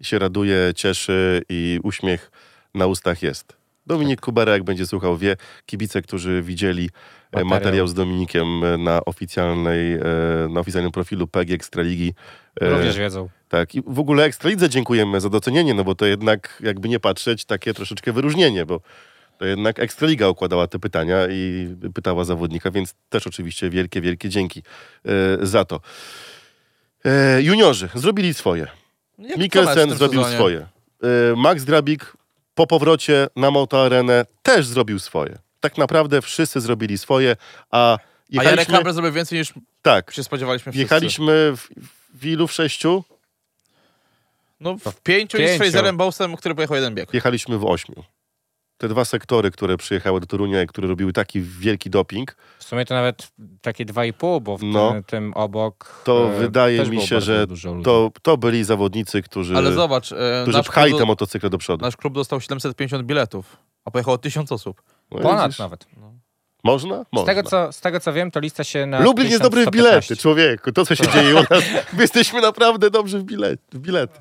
się raduje, cieszy i uśmiech na ustach jest. Dominik Kubera, jak będzie słuchał, wie. Kibice, którzy widzieli materiał, Materiał. materiał z Dominikiem e, na, oficjalnej, e, na oficjalnym profilu PG Ekstraligi. e, Również wiedzą. Tak, i w ogóle Ekstralidze dziękujemy za docenienie, no bo to jednak, jakby nie patrzeć, takie troszeczkę wyróżnienie, bo to jednak Ekstraliga układała te pytania i pytała zawodnika, więc też oczywiście wielkie, wielkie dzięki e, za to. E, juniorzy zrobili swoje. Jak mecz w Mikkelsen zrobił sezonie? swoje. E, Max Drabik po powrocie na Moto Arenę też zrobił swoje. Tak naprawdę wszyscy zrobili swoje, a A Jarek jechaliśmy... Haber zrobił więcej niż tak, się spodziewaliśmy wszyscy. jechaliśmy w, w ilu? W sześciu? No w pięciu, i z pięciu. Fraserem Bowsem, który pojechał jeden bieg. Jechaliśmy w ośmiu. Te dwa sektory, które przyjechały do Torunia i które robiły taki wielki doping, W sumie to nawet takie 2,5, bo w No. tym, tym obok. to e, wydaje też mi się, że to, to byli zawodnicy, którzy, Ale zobacz, e, którzy pchali te do, motocykle do przodu. nasz klub dostał 750 biletów, a pojechało 1000 osób. No Ponad widzisz? nawet. Można? Z Można. tego, co, z tego co wiem, to lista się na. Lublin jest dobry w 1115. bilety, człowieku. To, co się dzieje u nas. My jesteśmy naprawdę dobrzy w, bilet, w bilety.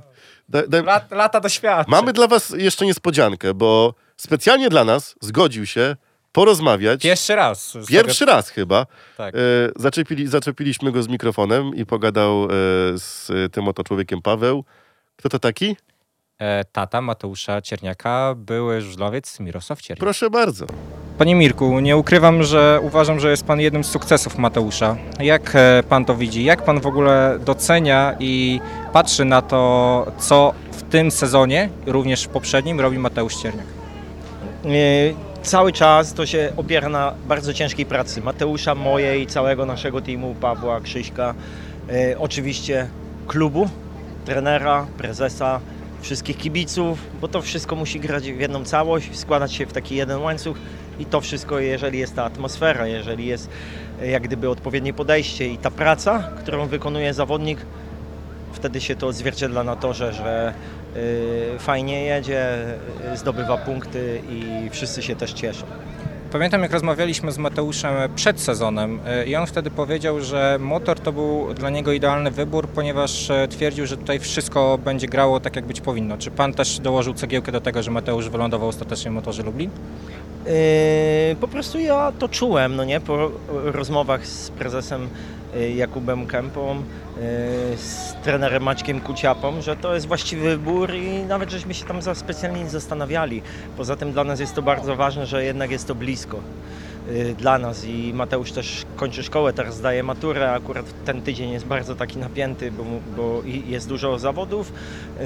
Da, da, Lat, lata doświadczeń. mamy dla was jeszcze niespodziankę, bo specjalnie dla nas zgodził się porozmawiać. Pierwszy raz. Pierwszy raz chyba. Tego, tak. E, zaczepili, zaczepiliśmy go z mikrofonem i pogadał e, z tym oto człowiekiem Paweł. Kto to taki? E, tata Mateusza Cierniaka, były żużlowiec Mirosław Cierniak. Proszę bardzo. Panie Mirku, nie ukrywam, że uważam, że jest pan jednym z sukcesów Mateusza. Jak e, pan to widzi? Jak pan w ogóle docenia i patrzy na to, co w tym sezonie, również w poprzednim, robi Mateusz Cierniak? E, Cały czas to się opiera na bardzo ciężkiej pracy. Mateusza, mojej, całego naszego teamu, Pawła, Krzyśka, e, oczywiście klubu, trenera, prezesa, wszystkich kibiców, bo to wszystko musi grać w jedną całość, składać się w taki jeden łańcuch i to wszystko, jeżeli jest ta atmosfera, jeżeli jest e, jak gdyby odpowiednie podejście i ta praca, którą wykonuje zawodnik, wtedy się to odzwierciedla na torze, że y, fajnie jedzie, y, zdobywa punkty i wszyscy się też cieszą. Pamiętam, jak rozmawialiśmy z Mateuszem przed sezonem e, i on wtedy powiedział, że motor to był dla niego idealny wybór, ponieważ twierdził, że tutaj wszystko będzie grało tak, jak być powinno. Czy pan też dołożył cegiełkę do tego, że Mateusz wylądował ostatecznie w motorze Lublin? Yy, po prostu ja to czułem, no nie, po rozmowach z prezesem y, Jakubem Kępą, y, z trenerem Maćkiem Kuciapą, że to jest właściwy wybór i nawet żeśmy się tam za specjalnie nie zastanawiali. Poza tym dla nas jest to bardzo ważne, że jednak jest to blisko y, dla nas i Mateusz też kończy szkołę, teraz zdaje maturę, akurat ten tydzień jest bardzo taki napięty, bo, bo jest dużo zawodów,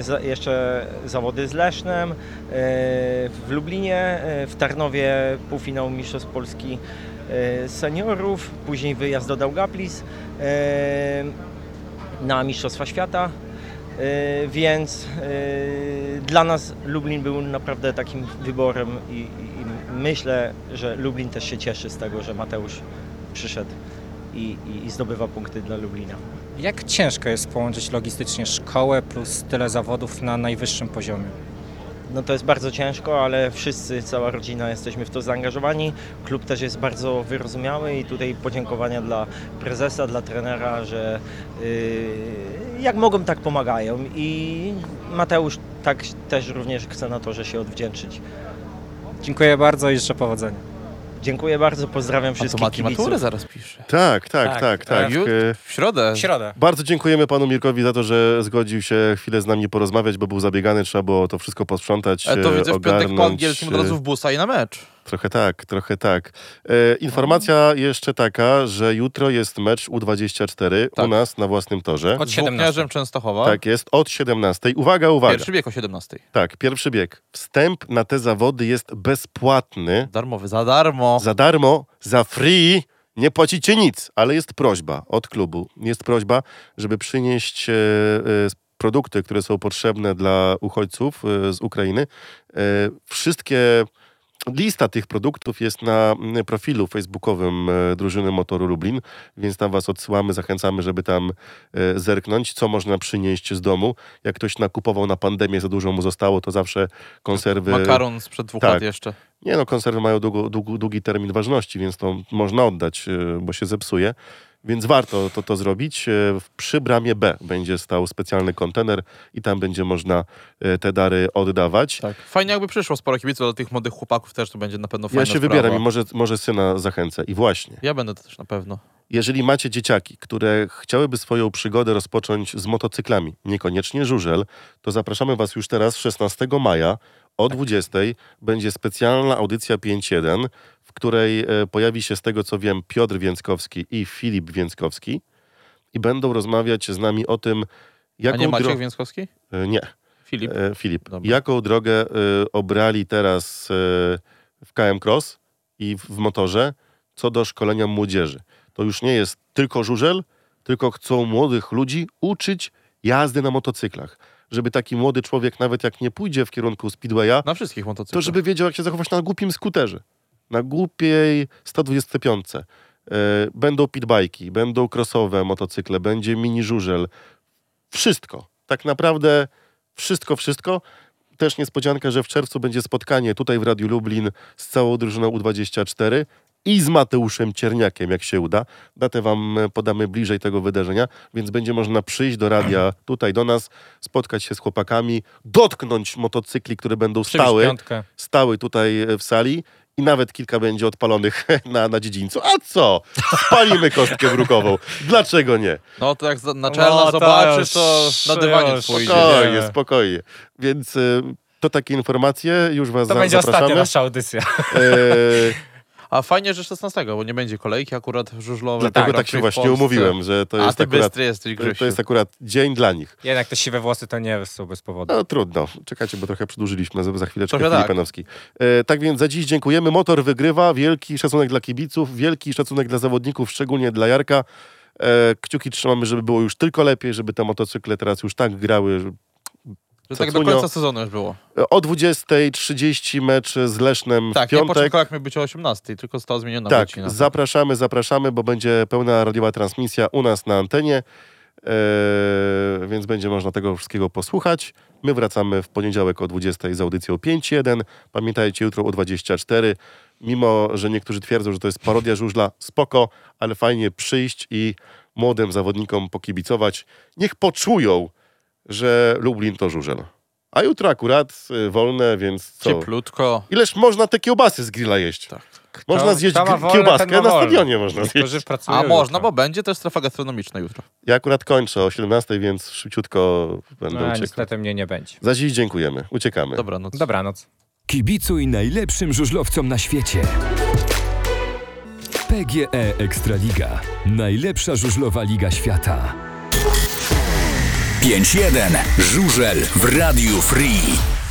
za, jeszcze zawody z Lesznem, y, w Lublinie, y, w Tarnowie półfinał Mistrzostw Polski y, seniorów, później wyjazd do Daugavpils y, na Mistrzostwa Świata, y, więc dla nas Lublin był naprawdę takim wyborem i, i myślę, że Lublin też się cieszy z tego, że Mateusz przyszedł i, i, i zdobywa punkty dla Lublina. Jak ciężko jest połączyć logistycznie szkołę plus tyle zawodów na najwyższym poziomie? No to jest bardzo ciężko, ale wszyscy, cała rodzina jesteśmy w to zaangażowani. Klub też jest bardzo wyrozumiały i tutaj podziękowania dla prezesa, dla trenera, że yy, jak mogą, tak pomagają i Mateusz tak też również chce na to, że się odwdzięczyć. Dziękuję bardzo i życzę powodzenia. Dziękuję bardzo, pozdrawiam A to wszystkich Mati kibiców. maturę zaraz pisze. Tak, tak, Tak, tak, tak. E, W środę. W środę. Bardzo dziękujemy panu Mirkowi za to, że zgodził się chwilę z nami porozmawiać, bo był zabiegany, trzeba było to wszystko posprzątać, E, to widzę w piątek po ogarnąć, angielskim od razu w busa i na mecz. Trochę tak, trochę tak. E, informacja jeszcze taka, że jutro jest mecz U24 Tak. u nas na własnym torze. Od Z 17. Włókniarzem Częstochowa. Tak jest, od 17. Uwaga, uwaga. Pierwszy bieg o 17. Tak, pierwszy bieg. Wstęp na te zawody jest bezpłatny. Darmowy, za darmo. Za darmo, za free. Nie płacicie nic, ale jest prośba od klubu. Jest prośba, żeby przynieść e, e, produkty, które są potrzebne dla uchodźców e, z Ukrainy. E, wszystkie. Lista tych produktów jest na mm, profilu facebookowym e, drużyny Motoru Lublin, więc tam was odsyłamy, zachęcamy, żeby tam e, zerknąć, co można przynieść z domu. Jak ktoś nakupował na pandemię, za dużo mu zostało, to zawsze konserwy... Makaron sprzed dwóch Tak. lat jeszcze. Nie no, konserwy mają długo, długi, długi termin ważności, więc to można oddać, e, bo się zepsuje. Więc warto to, to zrobić. E, w- Przy bramie B będzie stał specjalny kontener i tam będzie można e, te dary oddawać. Tak. Fajnie jakby przyszło sporo kibiców, dla tych młodych chłopaków też to będzie na pewno fajna Ja się sprawa. wybieram i może, może syna zachęcę. I właśnie, Ja będę też na pewno. jeżeli macie dzieciaki, które chciałyby swoją przygodę rozpocząć z motocyklami, niekoniecznie żużel, to zapraszamy Was już teraz 16 maja o 20 będzie specjalna audycja 5.1, w której e, pojawi się z tego co wiem Piotr Więckowski i Filip Więckowski i będą rozmawiać z nami o tym, A jaką nie Maciek Więckowski? E, Nie, Filip? E, Filip. Dobra. Jaką drogę obrali teraz w KM Cross i w, motorze co do szkolenia młodzieży? To już nie jest tylko żużel, tylko chcą młodych ludzi uczyć jazdy na motocyklach. Żeby taki młody człowiek, nawet jak nie pójdzie w kierunku speedwaya, Na wszystkich to motocyklach. żeby wiedział, jak się zachować na głupim skuterze. Na głupiej 125. E, będą pitbajki, będą crossowe motocykle, będzie mini żużel. Wszystko. Tak naprawdę wszystko, wszystko. Też niespodzianka, że w czerwcu będzie spotkanie tutaj w Radiu Lublin z całą drużyną U24 i z Mateuszem Cierniakiem, jak się uda. Datę wam e, podamy bliżej tego wydarzenia, więc będzie można przyjść do radia tutaj do nas, spotkać się z chłopakami, dotknąć motocykli, które będą Przybić stały piątkę. stały tutaj e, w sali i nawet kilka będzie odpalonych na, na dziedzińcu. A co? Spalimy kostkę brukową. Dlaczego nie? No to jak za- naczelna No, to zobaczy, już- to na dywanie już- pójdzie. Spokojnie, nie. spokojnie. Więc e, to takie informacje, już was To za, będzie ostatnia nasza audycja. E, A fajnie, że 16, bo nie będzie kolejki akurat żużlowej. dlatego Grand tak się właśnie umówiłem, że to A jest ty akurat, bystry jesteś, to, jest akurat dzień dla nich. Jednak te siwe włosy to nie są bez powodu. No trudno. Czekajcie, bo trochę przedłużyliśmy. Za, za chwileczkę Filip tak. Panowski. E, tak więc za dziś dziękujemy. Motor wygrywa. Wielki szacunek dla kibiców, wielki szacunek dla zawodników, szczególnie dla Jarka. E, kciuki trzymamy, żeby było już tylko lepiej, żeby te motocykle teraz już tak grały. Że- tak do końca sezonu już było. O 20.30 mecz z Lesznem Tak, w nie piątek. początkowo jak miał być o 18, tylko została zmieniona Tak, godzina. zapraszamy, zapraszamy, bo będzie pełna radiowa transmisja u nas na antenie, e, więc będzie można tego wszystkiego posłuchać. My wracamy w poniedziałek o 20 z audycją 5.1. Pamiętajcie, jutro o 24. Mimo, że niektórzy twierdzą, że to jest parodia żużla, spoko, ale fajnie przyjść i młodym zawodnikom pokibicować. Niech poczują, że Lublin to żużel. A jutro akurat y, wolne, więc co? Cieplutko. Ileż można te kiełbasy z grilla jeść? Tak. Można zjeść kto ma gr- wolne, kiełbaskę ten ma na wolne. stadionie można Niektórzy zjeść. pracują A można, jutro. bo będzie też strefa gastronomiczna jutro. Ja akurat kończę o 17, więc szybciutko będę No, uciekał. niestety mnie nie będzie. Za dziś dziękujemy. Uciekamy. Dobranoc. Dobranoc. Kibicuj najlepszym żużlowcom na świecie. PGE Ekstraliga. Najlepsza żużlowa liga świata. 5-1. Żużel w Radiu Free.